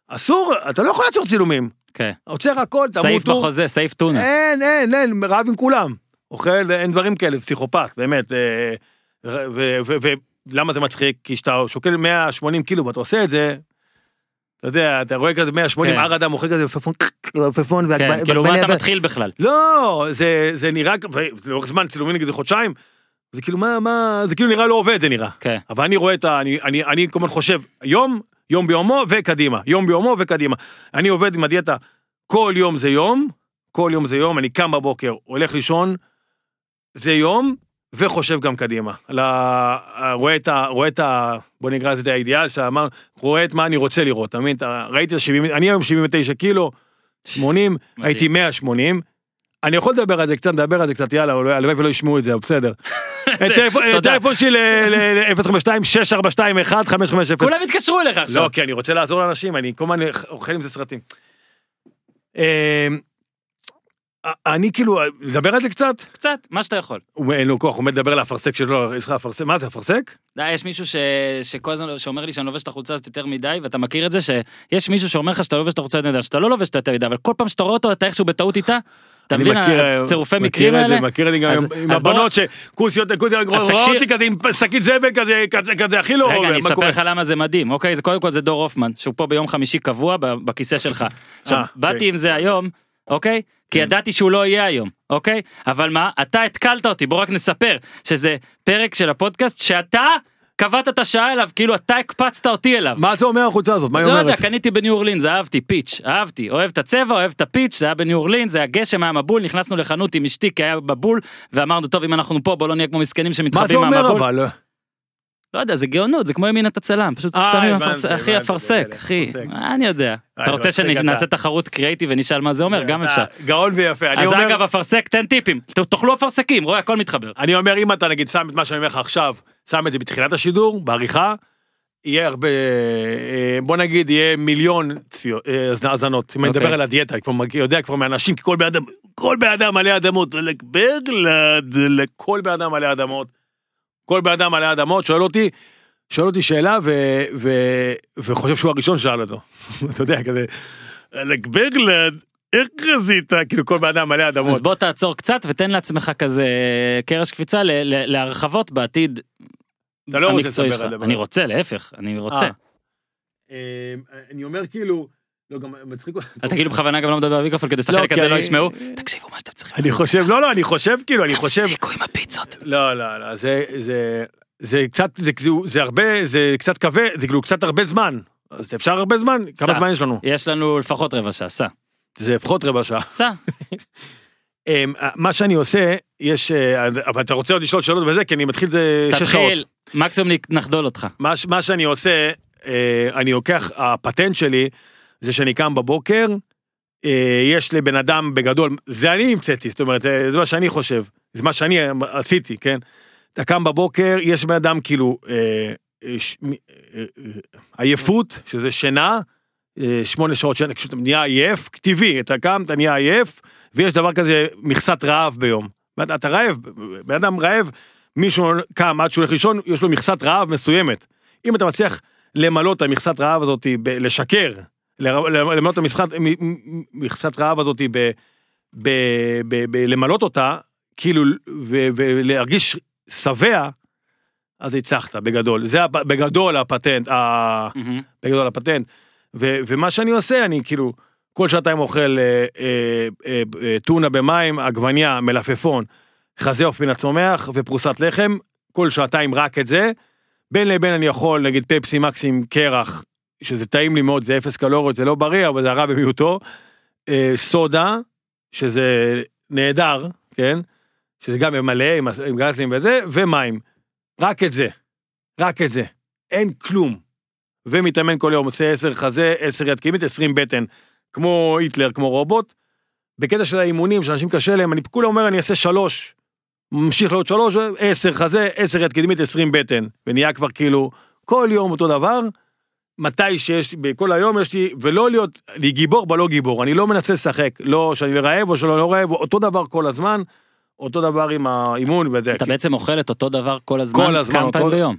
[SPEAKER 2] אסור, אתה לא יכול לעצור צילומים,
[SPEAKER 1] כן.
[SPEAKER 2] עוצר הכל,
[SPEAKER 1] סעיף
[SPEAKER 2] תמותו,
[SPEAKER 1] בחוזה, סעיף טונה.
[SPEAKER 2] אין, אין, אין, רב עם כולם. אוכל, אין דברים כאלה, פסיכופת, באמת. ולמה זה מצחיק? כי כשאתה שוקל 180 קילו ואתה עושה את זה, אתה יודע, אתה רואה כזה 180,
[SPEAKER 1] כן.
[SPEAKER 2] הר אדם אוכל כזה עפפון, עפפון,
[SPEAKER 1] כן, כאילו מה אתה מתחיל בכלל?
[SPEAKER 2] לא, זה, זה נראה, לאורך זמן, צילומים נגיד זה חודשיים, זה כאילו מה, מה, זה כאילו נראה לא עובד, זה נראה.
[SPEAKER 1] כן.
[SPEAKER 2] אבל אני רואה את ה... אני, אני, אני כל הזמן חושב, יום, יום ביומו וקדימה, יום ביומו וקדימה. אני עובד עם הדיאטה, כל יום זה יום, כל יום זה יום, אני קם בבוקר, הולך לישון, זה יום, וחושב גם קדימה. ה... רואה את ה... רואה את ה... בוא נקרא לזה את האידיאל שאמר, רואה את מה אני רוצה לראות, אתה מבין? ראיתי את ה-70, אני היום 79 קילו, 80, הייתי 180. אני יכול לדבר על זה קצת, נדבר על זה קצת, יאללה, הלוואי ולא ישמעו את זה, בסדר.
[SPEAKER 1] תודה.
[SPEAKER 2] הטלפון שלי ל-052-642-1550.
[SPEAKER 1] כולם התקשרו אליך עכשיו.
[SPEAKER 2] לא, כי אני רוצה לעזור לאנשים, אני כל הזמן אוכל עם זה סרטים. אני כאילו, לדבר על זה קצת?
[SPEAKER 1] קצת, מה שאתה יכול.
[SPEAKER 2] הוא אין לו כוח, הוא על האפרסק שלו, יש לך אפרסק, מה זה אפרסק?
[SPEAKER 1] די, יש מישהו ש... שכל הזמן שאומר לי שאני לובש את החולצה הזאת יותר מדי, ואתה מכיר את זה שיש מישהו שאומר לך שאתה לובש את החולצה יותר מדי, שאתה לא לובש אותה יותר מדי, אבל כל פעם שאתה רואה אותו אתה איכשהו בטעות איתה, אתה מבין,
[SPEAKER 2] מכיר,
[SPEAKER 1] הצירופי
[SPEAKER 2] מכיר
[SPEAKER 1] מקרים
[SPEAKER 2] את
[SPEAKER 1] האלה?
[SPEAKER 2] זה, מכיר את זה גם עם הבנות שכוסיות, כוסיות, רואה אותי כזה עם שקית זבל כזה, כזה, הכי לא
[SPEAKER 1] רגע, אני אספר? לך למה זה מדהים, אוקיי? קודם כל זה דור הופמן, שהוא פה ביום חמישי קבוע בכיסא שלך. עכשיו,
[SPEAKER 2] אה,
[SPEAKER 1] באתי
[SPEAKER 2] אוקיי.
[SPEAKER 1] עם זה היום, אוקיי? כי
[SPEAKER 2] כן.
[SPEAKER 1] ידעתי שהוא לא יהיה היום, אוקיי? אבל מה, אתה התקלת אותי, בוא רק נספר, שזה פרק של הפודקאסט שאתה קבעת את השעה אליו, כאילו אתה הקפצת אותי אליו.
[SPEAKER 2] מה זה אומר החולצה הזאת? מה היא
[SPEAKER 1] לא יודע,
[SPEAKER 2] אומרת?
[SPEAKER 1] קניתי בניו אורלינס, אהבתי, פיץ', אהבתי, אוהב את הצבע, אוהב את הפיץ', זה היה בניו אורלינס, זה היה גשם, היה מבול, נכנסנו לחנות עם אשתי כי היה מבול, ואמרנו, טוב, אם אנחנו פה, בוא לא נהיה כמו מסכנים
[SPEAKER 2] מה זה
[SPEAKER 1] שמתחבאים
[SPEAKER 2] אומר
[SPEAKER 1] מהמבול.
[SPEAKER 2] אבל?
[SPEAKER 1] לא יודע, זה גאונות, זה כמו ימין אתה צלם, פשוט
[SPEAKER 2] אה,
[SPEAKER 1] שמים אפרסק, אחי אפרסק, אחי. מה אני יודע.
[SPEAKER 2] אה,
[SPEAKER 1] אתה רוצה. שנעשה תחרות קריאיטיב ונשאל מה זה אומר? גם אפשר.
[SPEAKER 2] אתה גאון ויפה, אני
[SPEAKER 1] אז
[SPEAKER 2] אומר...
[SPEAKER 1] אגב, אפרסק, תן טיפים, תאכלו אפרסקים, רואה, הכל מתחבר.
[SPEAKER 2] אני אומר, אם אתה נגיד שם את מה שאני אומר לך עכשיו, שם את זה בתחילת השידור, בעריכה, יהיה הרבה, אה, בוא נגיד, יהיה מיליון צפיות, אה, האזנות. אם אני
[SPEAKER 1] אוקיי.
[SPEAKER 2] מדבר על הדיאטה, אני כבר יודע כבר מאנשים, כי כל בן אדם, כל בן אדם מלא אדמות, לכל בן אדם מלא אדמות. כל בן אדם מלא אדמות, שואל אותי, שואל אותי שאלה ו, ו, וחושב שהוא הראשון ששאל אותו. אתה יודע, כזה, בגלד, איך רזית? כאילו כל בן אדם מלא אדמות.
[SPEAKER 1] אז בוא תעצור קצת ותן לעצמך כזה קרש קפיצה ל- ל- להרחבות בעתיד.
[SPEAKER 2] אתה לא רוצה
[SPEAKER 1] שלך.
[SPEAKER 2] על זה.
[SPEAKER 1] אני רוצה, להפך, אני רוצה.
[SPEAKER 2] אה. אה, אני אומר כאילו, לא, גם מצחיק אותי.
[SPEAKER 1] אתה כאילו בכוונה גם לא מדבר במיקרופון כדי
[SPEAKER 2] לא,
[SPEAKER 1] שחלק הזה לא
[SPEAKER 2] אני-
[SPEAKER 1] ישמעו. תקשיבו מה שאתם צריכים.
[SPEAKER 2] אני. חושב, לא, לא, אני חושב, כאילו, אני חושב,
[SPEAKER 1] תפסיקו עם הפיצות.
[SPEAKER 2] לא, לא, לא, זה, זה, זה קצת, זה, הרבה, זה קצת כבד, זה כאילו קצת הרבה זמן. אז אפשר הרבה זמן? כמה. זמן יש לנו?
[SPEAKER 1] יש לנו לפחות רבע שעה, סע.
[SPEAKER 2] זה לפחות רבע שעה.
[SPEAKER 1] סע.
[SPEAKER 2] אמ, מה שאני עושה, יש, אה, אבל אתה רוצה עוד לשאול שאלות וזה, כי אני מתחיל את זה שש שעות.
[SPEAKER 1] תתחיל, מקסימום נחדול אותך.
[SPEAKER 2] מה שאני עושה, אה, אני לוקח, הפטנט שלי, זה שאני קם בבוקר, אה, יש לבן אדם בגדול, זה אני המצאתי, זאת אומרת, זה, זה מה שאני חושב, זה מה שאני עשיתי, כן? אתה קם בבוקר, יש בן אדם כאילו, אה, אה, ש, אה, אה, עייפות, שזה שינה, אה, שמונה שעות שינה, כשאתה נהיה עייף, טבעי, אתה קם, אתה נהיה עייף, ויש דבר כזה, מכסת רעב ביום. אתה, אתה רעב, בן אדם רעב, מישהו קם עד שהוא הולך לישון, יש לו מכסת רעב מסוימת. אם אתה מצליח למלא את המכסת רעב הזאת, לשקר, למלא את מ- מכסת רעב הזאת, למלא אותה, כאילו, ולהרגיש שבע, אז הצלחת בגדול. זה בגדול הפטנט. בגדול הפטנט. ומה שאני עושה, אני כאילו, כל שעתיים אוכל אה, אה, אה, טונה במים, עגבניה, מלפפון, חזה עוף מן הצומח ופרוסת לחם, כל שעתיים רק את זה. בין לבין אני יכול, נגיד פפסי מקס עם קרח, שזה טעים לי מאוד, זה אפס קלוריות, זה לא בריא, אבל זה הרע במיעוטו. אה, סודה, שזה נהדר, כן? שזה גם מלא עם, עם גזים וזה, ומים. רק את זה. רק את זה. אין כלום. ומתאמן כל יום, עושה 10 חזה, 10 יד קדמית, 20 בטן. כמו היטלר, כמו רובוט. בקטע של האימונים, שאנשים קשה להם, אני כולה אומר, אני אעשה שלוש. ממשיך לעוד שלוש, 10 חזה, 10 יד קדמית, 20 בטן. ונהיה כבר כאילו, כל יום אותו דבר. מתי שיש, בכל היום יש לי, ולא להיות, לי גיבור בלא גיבור, אני לא מנסה לשחק, לא שאני רעב או שלא לא רעב, אותו דבר כל הזמן, אותו דבר עם האימון וזה,
[SPEAKER 1] אתה
[SPEAKER 2] כי-
[SPEAKER 1] בעצם אוכל את אותו דבר כל הזמן,
[SPEAKER 2] כל הזמן,
[SPEAKER 1] כמה פעמים
[SPEAKER 2] כל-
[SPEAKER 1] ביום.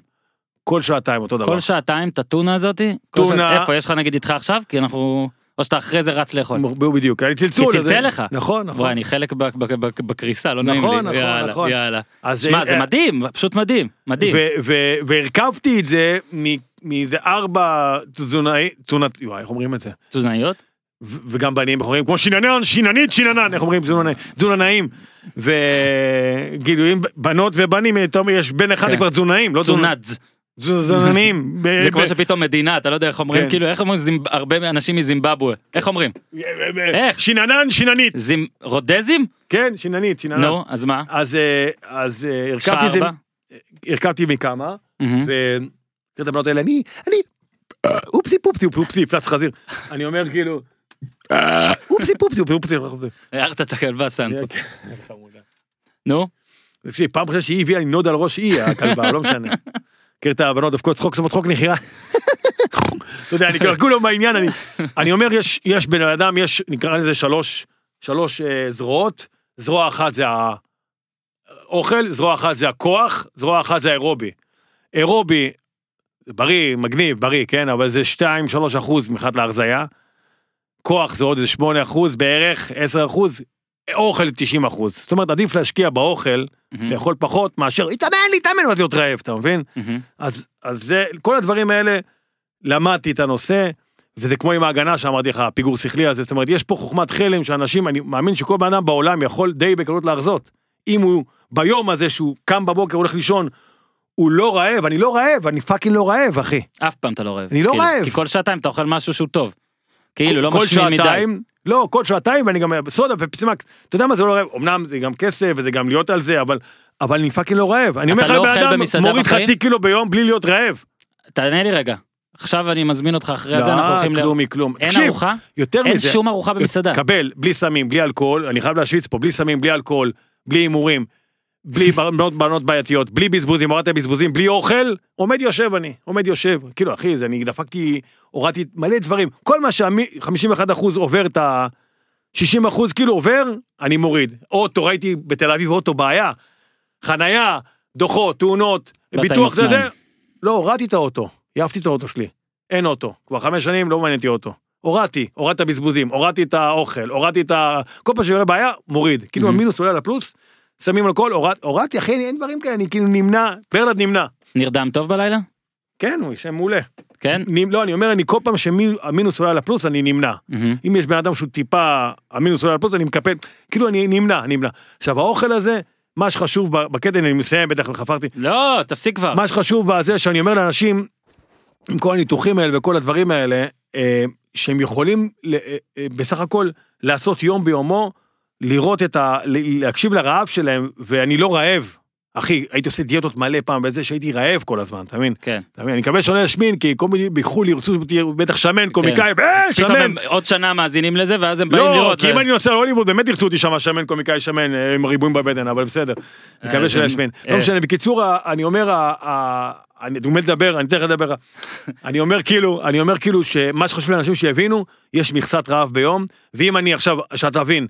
[SPEAKER 2] כל שעתיים אותו דבר.
[SPEAKER 1] כל שעתיים את הטונה הזאתי?
[SPEAKER 2] טונה.
[SPEAKER 1] שע- איפה, יש לך נגיד איתך עכשיו? כי אנחנו... או שאתה אחרי זה רץ לאכול.
[SPEAKER 2] בדיוק, היה לי צלצול.
[SPEAKER 1] כי צלצל לך.
[SPEAKER 2] נכון, נכון.
[SPEAKER 1] וואי, אני חלק בקריסה, לא נעים לי.
[SPEAKER 2] נכון, נכון, נכון.
[SPEAKER 1] יאללה. שמע, זה
[SPEAKER 2] אה,
[SPEAKER 1] מדהים, פשוט מדהים, מדהים.
[SPEAKER 2] והרכבתי את זה מאיזה ארבע תזונאי, תזונת, וואי, איך אומרים את זה?
[SPEAKER 1] תזונאיות?
[SPEAKER 2] ו- וגם איך אומרים, כמו שיננן, שיננית, שיננן, איך אומרים, תזונאי- תזונאים. וגילויים, בנות ובנים, מ- יש בן אחד
[SPEAKER 1] כן.
[SPEAKER 2] כבר תזונאים, לא
[SPEAKER 1] תזונדז.
[SPEAKER 2] תזונאים. ב-
[SPEAKER 1] זה כמו שפתאום מדינה, אתה לא יודע איך אומרים,
[SPEAKER 2] כן.
[SPEAKER 1] כאילו, איך אומרים הרבה אנשים מזימבבואה? איך אומרים? איך?
[SPEAKER 2] שיננן, שיננית.
[SPEAKER 1] זימ... רודזים?
[SPEAKER 2] כן, שיננית, שיננן.
[SPEAKER 1] נו, אז מה?
[SPEAKER 2] אז אה, אז אה? הרכבתי מכמה,
[SPEAKER 1] מהמם.
[SPEAKER 2] וקראת הבנות האלה, אני, אני, אה, אופסי פופסי אופסי, פלץ חזיר. אני אומר כאילו, אה, אופסי פופסי אופסי.
[SPEAKER 1] הערת את הכלבה סנפו.
[SPEAKER 2] כן, חמודה.
[SPEAKER 1] נו,
[SPEAKER 2] תקשיב, פעם ראשונה שהיא הביאה לי נוד על ראש היא הכלבה, לא משנה. מכיר את הבנות דופקות צחוק, שמות צחוק נחירה. אתה יודע, אני כבר כולם בעניין, אני, אני אומר, יש, יש בן אדם, יש, נקרא לזה שלוש, שלוש אה, זרועות, זרוע אחת זה האוכל, זרוע אחת זה הכוח, זרוע אחת זה האירובי. אירובי, בריא, מגניב, בריא, כן, אבל זה 2-3 אחוז מבחינת להרזייה. כוח זה עוד איזה 8 אחוז בערך, 10 אחוז, אוכל 90 אחוז. זאת אומרת, עדיף להשקיע באוכל,
[SPEAKER 1] מהמם,
[SPEAKER 2] לאכול פחות מאשר להתאמן, להתאמן ואז להיות רעב, אתה מבין?
[SPEAKER 1] מהמם.
[SPEAKER 2] אז, אז זה, כל הדברים האלה, למדתי את הנושא, וזה כמו עם ההגנה שאמרתי לך, הפיגור שכלי הזה, זאת אומרת, יש פה חוכמת חלם שאנשים, אני מאמין שכל בן אדם בעולם יכול די בקלות להרזות. אם הוא, ביום הזה שהוא קם בבוקר, הולך לישון, הוא לא רעב, אני לא רעב, אני fucking לא רעב, אחי.
[SPEAKER 1] אף פעם אתה לא רעב.
[SPEAKER 2] אני לא
[SPEAKER 1] כאילו,
[SPEAKER 2] רעב.
[SPEAKER 1] כי כל שעתיים אתה אוכל משהו שהוא טוב. כאילו, לא משמין מדי.
[SPEAKER 2] לא, כל שעתיים, ואני גם בסודה ופפסי מקס, אתה יודע מה זה לא רעב, אמנם זה גם כסף וזה גם להיות על זה, אבל, אבל אני fucking לא רעב. אני אומר לך,
[SPEAKER 1] לא אוכל
[SPEAKER 2] אדם מוריד? חצי קילו ביום בלי להיות רעב.
[SPEAKER 1] תענה לי רגע. עכשיו אני מזמין אותך אחרי זה, אנחנו הולכים ל...
[SPEAKER 2] לא, כלום מכלום.
[SPEAKER 1] אין
[SPEAKER 2] תקשיב,
[SPEAKER 1] ארוחה?
[SPEAKER 2] יותר
[SPEAKER 1] אין
[SPEAKER 2] מזה,
[SPEAKER 1] שום ארוחה במסעדה.
[SPEAKER 2] קבל, בלי סמים, בלי אלכוהול, אני חייב להשוויץ פה, בלי סמים, בלי אלכוהול, בלי הימורים, בלי בנות בנות בעייתיות, בלי בזבוזים, הורדתי בזבוזים, בלי אוכל, עומד יושב אני, עומד יושב. כאילו, אחי, זה אני דפקתי, הורדתי מלא דברים. כל מה שה-51% עובר את ה-60% כאילו עובר, אני מוריד. אוטו, ראיתי בתל אביב אוטו בעיה, חנייה, דוחות, תאונות, ביטוח זה. זה. לא, הורדתי את האוטו, העפתי את האוטו שלי. אין אוטו, כבר חמש שנים לא מעניין אותי אוטו. הורדתי, הורדתי את הבזבוזים, הורדתי את האוכל, הורדתי את ה... כל פעם שיורה בעיה, מוריד. כאילו. המינוס עולה לפלוס, שמים אלכוהול, הורד- הורדתי, אחי, אין דברים כאלה, אני כאילו נמנע, ברלד נמנע.
[SPEAKER 1] נרדם טוב בלילה?
[SPEAKER 2] כן, הוא שם מעולה.
[SPEAKER 1] כן?
[SPEAKER 2] נמ- לא, אני אומר, אני כל פעם שהמינוס עולה לפלוס, אני נמנע.
[SPEAKER 1] מהמם.
[SPEAKER 2] אם יש בן אדם שהוא טיפה, המינוס עולה לפלוס, אני מקפל, כאילו אני נמנע, נמנע. עכשיו, האוכל הזה, מה שחשוב בקטע, אני מסיים, בטח חפרתי,
[SPEAKER 1] לא, תפסיק כבר.
[SPEAKER 2] מה שחשוב בזה שאני אומר לאנשים, עם כל הניתוחים האלה וכל הדברים האלה, אה, שהם יכולים ל- אה, אה, בסך הכל לעשות יום ביומו, לראות את ה... להקשיב לרעב שלהם, ואני לא רעב. אחי, הייתי עושה דיאטות מלא פעם בזה שהייתי רעב כל הזמן, אתה מבין?
[SPEAKER 1] כן.
[SPEAKER 2] אתה מבין? אני מקווה שלא אשמין, כי כל מיני בחו"ל ירצו בטח שמן, קומיקאי, אה,
[SPEAKER 1] פתאום
[SPEAKER 2] שמן.
[SPEAKER 1] הם עוד שנה מאזינים לזה, ואז הם באים
[SPEAKER 2] לא,
[SPEAKER 1] לראות.
[SPEAKER 2] כי
[SPEAKER 1] ו-
[SPEAKER 2] אם אני נוסע להוליווד באמת ירצו אותי שם שמן, קומיקאי שמן, אה, עם ריבועים בבטן, אבל בסדר.
[SPEAKER 1] אה,
[SPEAKER 2] מקווה שלא ישמין.
[SPEAKER 1] אה.
[SPEAKER 2] לא משנה, בקיצור, אני אומר, אני באמת לדבר, אני תכף אדבר. אני אומר כאילו, אני אומר כאילו שמה שחשוב לאנשים שיבינו, יש מכסת רעב ביום, ואם אני עכשיו, שאתה תבין,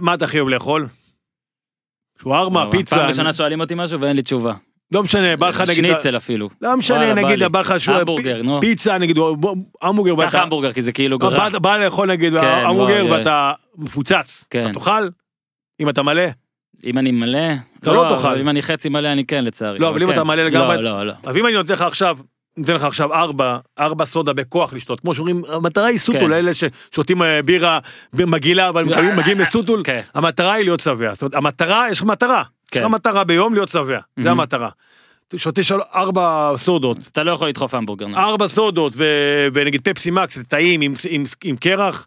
[SPEAKER 2] מה אתה הכי אוהב לאכול? שווארמה, פיצה,
[SPEAKER 1] פעם ראשונה שואלים אותי משהו ואין לי תשובה.
[SPEAKER 2] לא משנה, בא לך נגיד,
[SPEAKER 1] שניצל אפילו.
[SPEAKER 2] לא משנה, נגיד. בא לך שהוא-
[SPEAKER 1] המבורגר, נו.
[SPEAKER 2] פיצה, נגיד, המבורגר,
[SPEAKER 1] קח המבורגר כי זה כאילו גרח.
[SPEAKER 2] בא- לאכול נגיד
[SPEAKER 1] כן,
[SPEAKER 2] המבורגר ואתה מפוצץ,
[SPEAKER 1] כן.
[SPEAKER 2] אתה תאכל? אם אתה מלא?
[SPEAKER 1] אם אני מלא...
[SPEAKER 2] אתה לא תאכל.
[SPEAKER 1] אבל אם אני חצי מלא אני כן לצערי.
[SPEAKER 2] לא, אבל אם
[SPEAKER 1] כן.
[SPEAKER 2] אתה מלא לגמרי-
[SPEAKER 1] לא, לא, לא.
[SPEAKER 2] אז אם אני נותן לך עכשיו, נותן לך עכשיו ארבע, ארבע סודה בכוח לשתות, כמו שאומרים, המטרה היא סוטול,
[SPEAKER 1] כן.
[SPEAKER 2] אלה ששותים אה, בירה מגעילה, אבל מגיעים- מגיעים לסוטול,
[SPEAKER 1] כן.
[SPEAKER 2] המטרה היא להיות שבע. זאת אומרת, המטרה, יש לך מטרה. יש
[SPEAKER 1] כן.
[SPEAKER 2] לך מטרה ביום להיות שבע, זה. המטרה. שותה של ארבע סודות,
[SPEAKER 1] אז אתה לא יכול לדחוף המבורגר.
[SPEAKER 2] ארבע סודות, ו- ונגיד פפסי מקס, זה טעים עם- עם- עם קרח,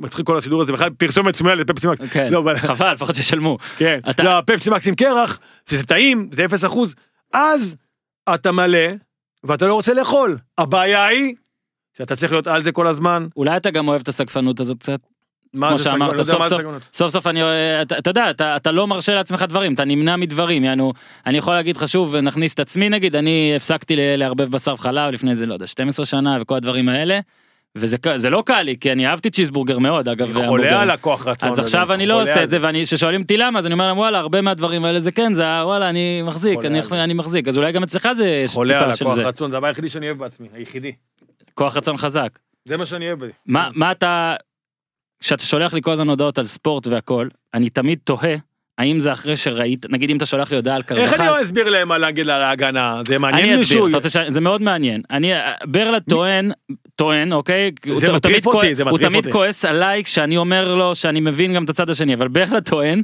[SPEAKER 2] מצחיק כל הסידור הזה, בכלל פרסומת סמויה לפפסי מקס.
[SPEAKER 1] כן,
[SPEAKER 2] לא,
[SPEAKER 1] חבל, לפחות שישלמו.
[SPEAKER 2] כן,
[SPEAKER 1] אתה-
[SPEAKER 2] לא, פפסי מקס עם קרח, שזה טעים, זה 0 אחוז, אז אתה מלא, ואתה לא רוצה לאכול. הבעיה היא, שאתה צריך להיות על זה כל הזמן.
[SPEAKER 1] אולי אתה גם אוהב את הסגפנות הזאת קצת?
[SPEAKER 2] מה
[SPEAKER 1] כמו
[SPEAKER 2] זה?
[SPEAKER 1] שאמרת,
[SPEAKER 2] יודע
[SPEAKER 1] סוף סוף. סוף סוף אני, אתה, אתה יודע, אתה, אתה לא מרשה לעצמך דברים, אתה נמנע מדברים, יענו, אני יכול להגיד לך שוב, נכניס את עצמי נגיד, אני הפסקתי לערבב בשר וחלב לפני זה, לא יודע, 12 שנה וכל הדברים האלה, וזה לא קל לי, כי אני אהבתי צ'יזבורגר מאוד, אגב,
[SPEAKER 2] חולה. על הכוח רצון.
[SPEAKER 1] אז עכשיו אני לא עושה את זה, ואני, כששואלים אותי למה, אז אני אומר להם, וואלה, הרבה מהדברים האלה זה כן, זה, וואלה, אני מחזיק, אני, מחזיק, אז אולי גם אצלך זה
[SPEAKER 2] חולה על הכוח רצון, זה הדבר היחידי שאני אוהב בעצמי, היחידי.
[SPEAKER 1] כוח רצון חזק.
[SPEAKER 2] זה מה שאני אוהב.
[SPEAKER 1] מה אתה, כשאתה שולח לי כל הזמן הודעות על ספורט והכל, אני תמיד תוהה, האם זה אחרי שראית, נגיד אם אתה שולח לי הודעה על
[SPEAKER 2] איך
[SPEAKER 1] קרבחל,
[SPEAKER 2] אני אסביר להם על להגיד על ההגנה? זה מעניין
[SPEAKER 1] אני
[SPEAKER 2] מישהו?
[SPEAKER 1] אסביר, אתה רוצה ש... זה מאוד מעניין. אני, ברלד טוען, טוען, אוקיי? הוא הוא
[SPEAKER 2] מטריף
[SPEAKER 1] תמיד
[SPEAKER 2] אותי, זה
[SPEAKER 1] הוא
[SPEAKER 2] מטריף
[SPEAKER 1] תמיד
[SPEAKER 2] אותי.
[SPEAKER 1] כועס עליי כשאני אומר לו שאני מבין גם את הצד השני, אבל ברלד טוען,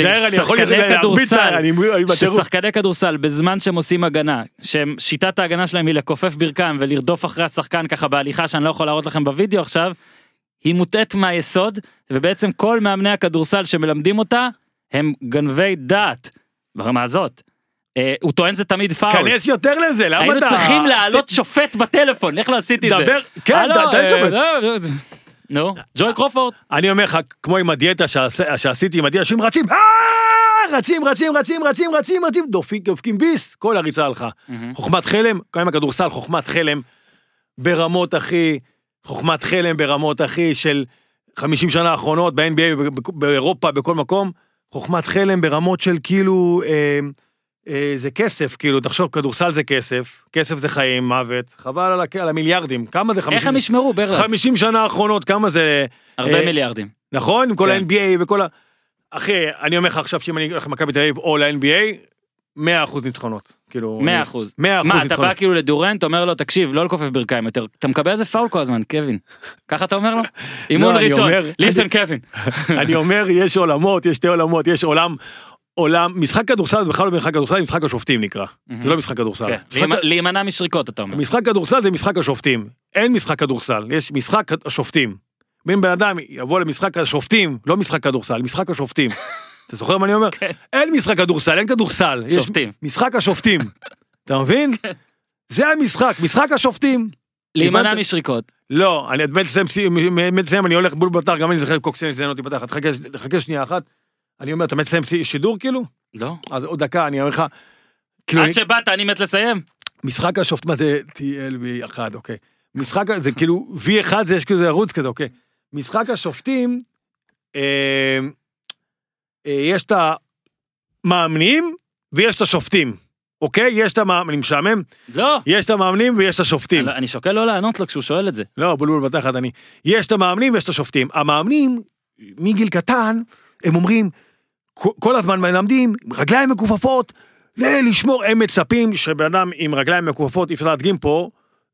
[SPEAKER 2] אני
[SPEAKER 1] ששחקני כדורסל,
[SPEAKER 2] אני אני.
[SPEAKER 1] ששחקני כדורסל בזמן שהם עושים הגנה, ששיטת ההגנה שלהם היא לכופף ברכיים ולרדוף אחרי השחקן ככה בהליכה שאני לא יכול להראות לכם בווידאו עכשיו, היא מוטעית מהיסוד, ובעצם כל מאמני הכדורסל שמלמדים אותה, הם גנבי דעת, ברמה הזאת. אה, הוא טוען זה תמיד פאול.
[SPEAKER 2] כנס יותר לזה, למה אתה...
[SPEAKER 1] היינו צריכים להעלות שופט בטלפון, לך לא עשיתי את זה.
[SPEAKER 2] דבר, כן, ת- תן
[SPEAKER 1] אה,
[SPEAKER 2] שופט.
[SPEAKER 1] לא, זה- נו, ג'וי קרופורד.
[SPEAKER 2] אני אומר לך, כמו עם הדיאטה שעשיתי עם הדיאטה, שהם רצים, "אה!" רצים, רצים, רצים, רצים, רצים, רצים, דופקים, דופקים ביס, כל הריצה הלכה. חוכמת חלם, גם הכדורסל, חוכמת חלם, ברמות אחי, חוכמת חלם ברמות אחי של 50 שנה האחרונות, ב-NBA, באירופה, בכל מקום, חוכמת חלם ברמות של כאילו, אה, אה, זה כסף, כאילו, תחשוב, כדורסל זה כסף, כסף זה חיים, מוות, חבל על, הכ- על המיליארדים, כמה זה 50?
[SPEAKER 1] איך הם ישמרו, ברלד?
[SPEAKER 2] 50 שנה האחרונות, כמה זה...
[SPEAKER 1] הרבה
[SPEAKER 2] אה,
[SPEAKER 1] מיליארדים.
[SPEAKER 2] נכון? עם כל
[SPEAKER 1] כן.
[SPEAKER 2] ה-NBA וכל ה... אחי, אני אומר לך עכשיו שאם אני הולך למכבי תל אביב או ל-NBA, 100% ניצחונות. כאילו...
[SPEAKER 1] 100
[SPEAKER 2] אני-
[SPEAKER 1] אחוז.
[SPEAKER 2] 100%
[SPEAKER 1] מה, אתה. בא כאילו לדורנט, אומר לו, תקשיב, לא לכופף ברכיים יותר. אתה מקבל איזה פאול כל הזמן, קווין. ככה אתה אומר לו? אימון
[SPEAKER 2] אני
[SPEAKER 1] ראשון, ליסן קווין.
[SPEAKER 2] אני אומר, יש עולמות, יש שתי עולמות, יש עולם... עולם, משחק כדורסל זה בכלל לא משחק כדורסל, משחק השופטים נקרא. זה לא משחק כדורסל.
[SPEAKER 1] כן, להימנע משריקות, אתה אומר.
[SPEAKER 2] משחק כדורסל זה משחק השופטים. אין משחק כדורסל, יש משחק השופטים. אם בן אדם יבוא למשחק השופטים, לא משחק כדורסל, משחק השופטים. אתה זוכר מה אני אומר?
[SPEAKER 1] כן.
[SPEAKER 2] אין משחק כדורסל, אין כדורסל.
[SPEAKER 1] שופטים. כן.
[SPEAKER 2] משחק השופטים. אתה מבין? זה המשחק, משחק השופטים.
[SPEAKER 1] להימנע? משריקות.
[SPEAKER 2] לא, אני באמת לסיים, אני הולך בול בתר, גם אני זוכר קוקסין שזיין אותי בתחת, חכה, שנייה אחת. אני אומר, אתה מת לסיים שידור כאילו?
[SPEAKER 1] לא.
[SPEAKER 2] אז עוד דקה, אני אומר לך, כאילו,
[SPEAKER 1] עד שבאת, אני מת לסיים.
[SPEAKER 2] משחק השופט, מה זה TLV1, אוקיי. משחק, זה כאילו, V1 זה יש כזה ערוץ כזה, אוקיי. משחק השופטים, אה, יש את המאמנים ויש את השופטים, אוקיי? יש את המאמנים, אני משעמם,
[SPEAKER 1] לא.
[SPEAKER 2] יש את המאמנים ויש את השופטים.
[SPEAKER 1] אני שוקל לא לענות לו כשהוא שואל את זה.
[SPEAKER 2] לא, בולבול בתחת אני. יש את המאמנים ויש את השופטים. המאמנים, מגיל קטן, הם אומרים, כל- הזמן מלמדים, רגליים מכופפות, לשמור, הם מצפים שבן אדם עם רגליים מכופפות, אי אפשר להדגים פה,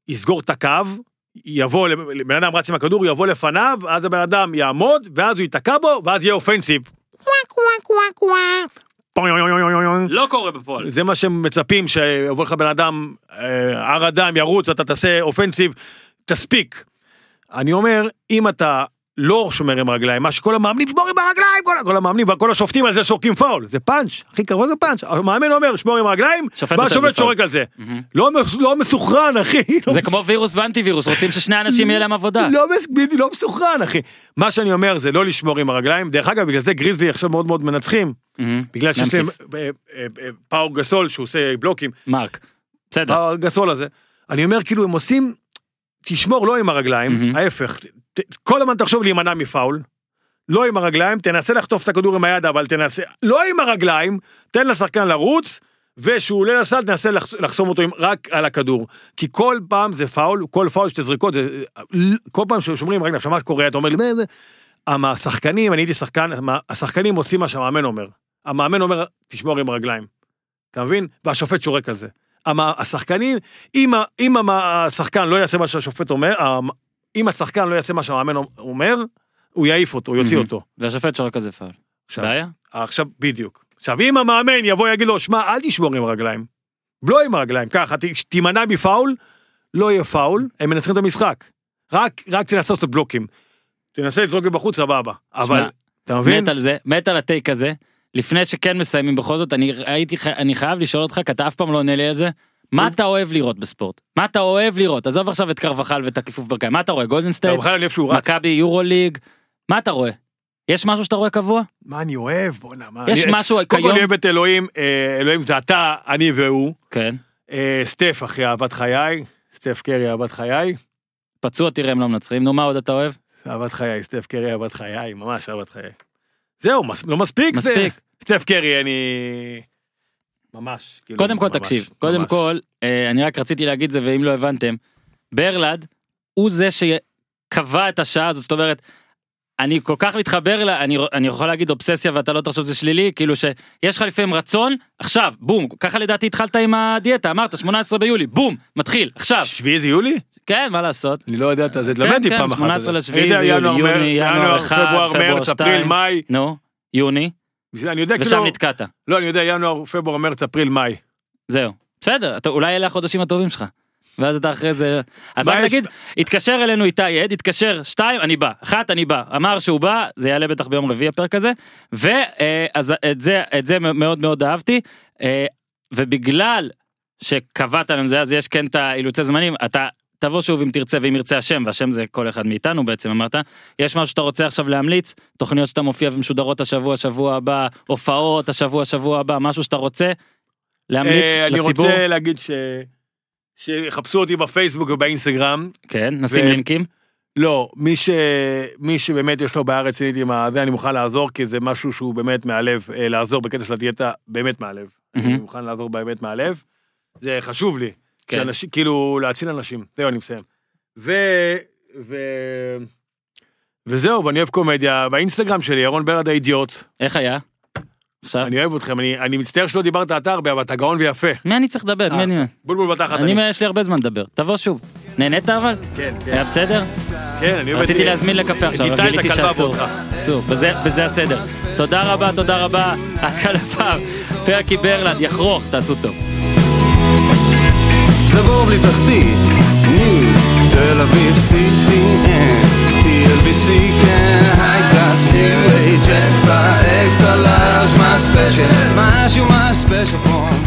[SPEAKER 2] יסגור את הקו, יבוא, בן אדם רץ עם הכדור, יבוא לפניו, אז הבן אדם יעמוד, ואז הוא ייתקע בו, ואז יהיה אופנסיב.
[SPEAKER 1] לא קורה בפועל.
[SPEAKER 2] זה מה שהם מצפים, שיבוא לך בן אדם, הר אדם, ירוץ, אתה תעשה אופנסיב, תספיק. אני אומר, אם אתה לא שומר עם הרגליים, מה שכל המאמנים, שמור עם הרגליים, כל, כל המאמנים וכל השופטים על זה שורקים פאול, זה פאנץ', הכי קרוב זה פאנץ', המאמן אומר, שמור עם הרגליים, והשופט. שורק על זה. לא, מס- לא מסוכרן, אחי. לא
[SPEAKER 1] זה
[SPEAKER 2] מס-
[SPEAKER 1] כמו וירוס ואנטי וירוס, רוצים ששני אנשים יהיה להם עבודה.
[SPEAKER 2] לא, מס- לא מסוכרן, אחי. מה שאני אומר זה לא לשמור עם הרגליים, דרך אגב, בגלל זה גריזלי עכשיו מאוד מאוד מנצחים,
[SPEAKER 1] מהמם.
[SPEAKER 2] בגלל שיש להם. אה, אה, אה, פאור גסול שהוא עושה בלוקים,
[SPEAKER 1] מרק. בסדר.
[SPEAKER 2] הגסול הזה. אני אומר כאילו הם עושים, תשמור לא עם הרגליים,
[SPEAKER 1] מהמם.
[SPEAKER 2] ההפך, ת- כל הזמן תחשוב להימנע מפאול, לא עם הרגליים, תנסה לחטוף את הכדור עם היד אבל תנסה, לא עם הרגליים, תן לשחקן לרוץ, ושהוא עולה לסל תנסה לחס- לחסום אותו עם, רק על הכדור. כי כל פעם זה פאול, כל פאול שתי זריקות, זה, כל פעם ששומרים רגליים, עכשיו מה שקורה, אתה אומר לי, "מה זה?" אבל השחקנים, אני הייתי שחקן, השחקנים עושים מה שהמאמן אומר. המאמן אומר, תשמור עם הרגליים. אתה מבין? והשופט שורק על זה. השחקנים, אם, אם השחקן לא יעשה מה שהשופט אומר, אם השחקן לא יעשה מה שהמאמן אומר, הוא יעיף אותו, הוא יוציא. אותו.
[SPEAKER 1] והשופט שורק על זה פאול.
[SPEAKER 2] עכשיו,
[SPEAKER 1] בעיה?
[SPEAKER 2] עכשיו, בדיוק. עכשיו, אם המאמן יבוא ויגיד לו, שמע, אל תשמור עם הרגליים. לא עם הרגליים, ככה, תימנע מפאול, לא יהיה פאול, הם מנצחים את המשחק. רק, רק תנסה לעשות בלוקים. תנסה לזרוק מבחוץ, סבבה. אבל, אתה מבין?
[SPEAKER 1] מת על זה, מת על ה take הזה. לפני שכן מסיימים בכל זאת, אני הייתי, אני חייב לשאול אותך, כי אתה אף פעם לא עונה לי על זה. מה אתה אוהב לראות בספורט? מה אתה אוהב לראות? עזוב עכשיו את קרבחל ואת הכיפוף ברכיים, מה אתה רואה? גולדן
[SPEAKER 2] אתה
[SPEAKER 1] סטייט?
[SPEAKER 2] בכלל אני אוהב שהוא רץ.
[SPEAKER 1] מכבי יורוליג? מה אתה רואה? יש משהו שאתה רואה קבוע?
[SPEAKER 2] מה אני אוהב? בוא'נה, מה...
[SPEAKER 1] יש משהו
[SPEAKER 2] קודם כל
[SPEAKER 1] כיום?
[SPEAKER 2] אני אוהב את אלוהים, אה, אלוהים זה אתה, אני והוא.
[SPEAKER 1] כן.
[SPEAKER 2] אה, סטף, אחי, אהבת חיי. סטף קרי, אהבת חיי.
[SPEAKER 1] פצוע תראה הם לא מנצחים, נו מה עוד אתה אוהב?
[SPEAKER 2] אהבת חיי, סטף קרי, אהבת חיי, ממש אהבת חיי. זהו, מס- לא מספיק? זה-
[SPEAKER 1] מספיק.
[SPEAKER 2] סטף קרי, אני... ממש. כאילו,
[SPEAKER 1] קודם כל
[SPEAKER 2] ממש,
[SPEAKER 1] תקשיב, קודם
[SPEAKER 2] ממש.
[SPEAKER 1] כל, אה, אני רק רציתי להגיד זה ואם לא הבנתם, ברלד הוא זה שקבע את השעה הזאת, זאת אומרת, אני כל כך מתחבר לה, אני, אני יכול להגיד אובססיה ואתה לא תחשוב שזה שלילי, כאילו שיש לך לפעמים רצון, עכשיו, בום, ככה לדעתי התחלת עם הדיאטה, אמרת 18 ביולי, בום, מתחיל, עכשיו,
[SPEAKER 2] שביעי זה יולי?
[SPEAKER 1] כן, מה לעשות?
[SPEAKER 2] אני לא יודע את זה, תלמד לי
[SPEAKER 1] כן,
[SPEAKER 2] פעם אחת.
[SPEAKER 1] 18
[SPEAKER 2] את
[SPEAKER 1] לשביעי
[SPEAKER 2] אני יודע,
[SPEAKER 1] זה יוני, ינואר אחד,
[SPEAKER 2] פברואר,
[SPEAKER 1] פברואר
[SPEAKER 2] מרץ, אפריל,
[SPEAKER 1] שתיים.
[SPEAKER 2] מאי.
[SPEAKER 1] נו, יוני,
[SPEAKER 2] אני יודע,
[SPEAKER 1] ושם
[SPEAKER 2] כאילו...
[SPEAKER 1] נתקעת,
[SPEAKER 2] לא, אני יודע, ינואר, פברואר, מרץ, אפריל, מאי.
[SPEAKER 1] זהו, בסדר, אתה, אולי אלה החודשים הטובים שלך. ואז אתה אחרי זה, אז רק נגיד, התקשר אלינו איתי עד, התקשר שתיים, אני בא, אחת, אני בא, אמר שהוא בא, זה יעלה בטח ביום רביעי הפרק הזה, ואז את זה, את זה מאוד מאוד אהבתי, אה, ובגלל שקבעת לנו זה, אז יש כן את האילוצי זמנים, אתה תבוא שוב אם תרצה ואם ירצה השם, והשם זה כל אחד מאיתנו בעצם אמרת, יש משהו שאתה רוצה עכשיו להמליץ, תוכניות שאתה מופיע ומשודרות השבוע, שבוע הבא, הופעות השבוע, שבוע הבא, משהו שאתה רוצה להמליץ
[SPEAKER 2] אה, אני
[SPEAKER 1] לציבור,
[SPEAKER 2] רוצה להגיד ש... שיחפשו אותי בפייסבוק ובאינסטגרם.
[SPEAKER 1] כן, נשים
[SPEAKER 2] ו-
[SPEAKER 1] לינקים,
[SPEAKER 2] לא, מי, ש... מי שבאמת יש לו בעיה רצינית עם הזה, אני מוכן לעזור, כי זה משהו שהוא באמת מהלב, אה, לעזור בקטע של הדיאטה, באמת מהלב.
[SPEAKER 1] מהמם.
[SPEAKER 2] אני מוכן לעזור באמת מהלב. זה חשוב לי.
[SPEAKER 1] כן.
[SPEAKER 2] שאנשים, כאילו, להציל אנשים. זהו, אני מסיים. ו... ו... וזהו, ואני אוהב קומדיה, באינסטגרם שלי, ירון ברד האידיוט.
[SPEAKER 1] איך היה? עכשיו?
[SPEAKER 2] אני אוהב אתכם, אני, אני מצטער שלא דיברת אתה הרבה, אבל אתה גאון ויפה.
[SPEAKER 1] מי אני צריך לדבר? מי אני?
[SPEAKER 2] בולבול בתחת.
[SPEAKER 1] אני, יש לי הרבה זמן לדבר. תבוא שוב. נהנית אבל?
[SPEAKER 2] כן, כן.
[SPEAKER 1] היה בסדר?
[SPEAKER 2] כן, אני את...
[SPEAKER 1] רציתי להזמין לקפה עכשיו, אבל גיליתי שאסור. אסור, בזה- בזה הסדר. תודה רבה, תודה רבה. עד כאן הפעם. פרקי ברלנד, יחרוך, תעשו טוב.
[SPEAKER 3] זה בור בלי תחתית, ניו, תל אביב CPN, TLBC כן, היי קלאס, ניו אייג' אקסטרה, אקסטרה לארג', מה ספיישל, משהו מה ספיישל פורם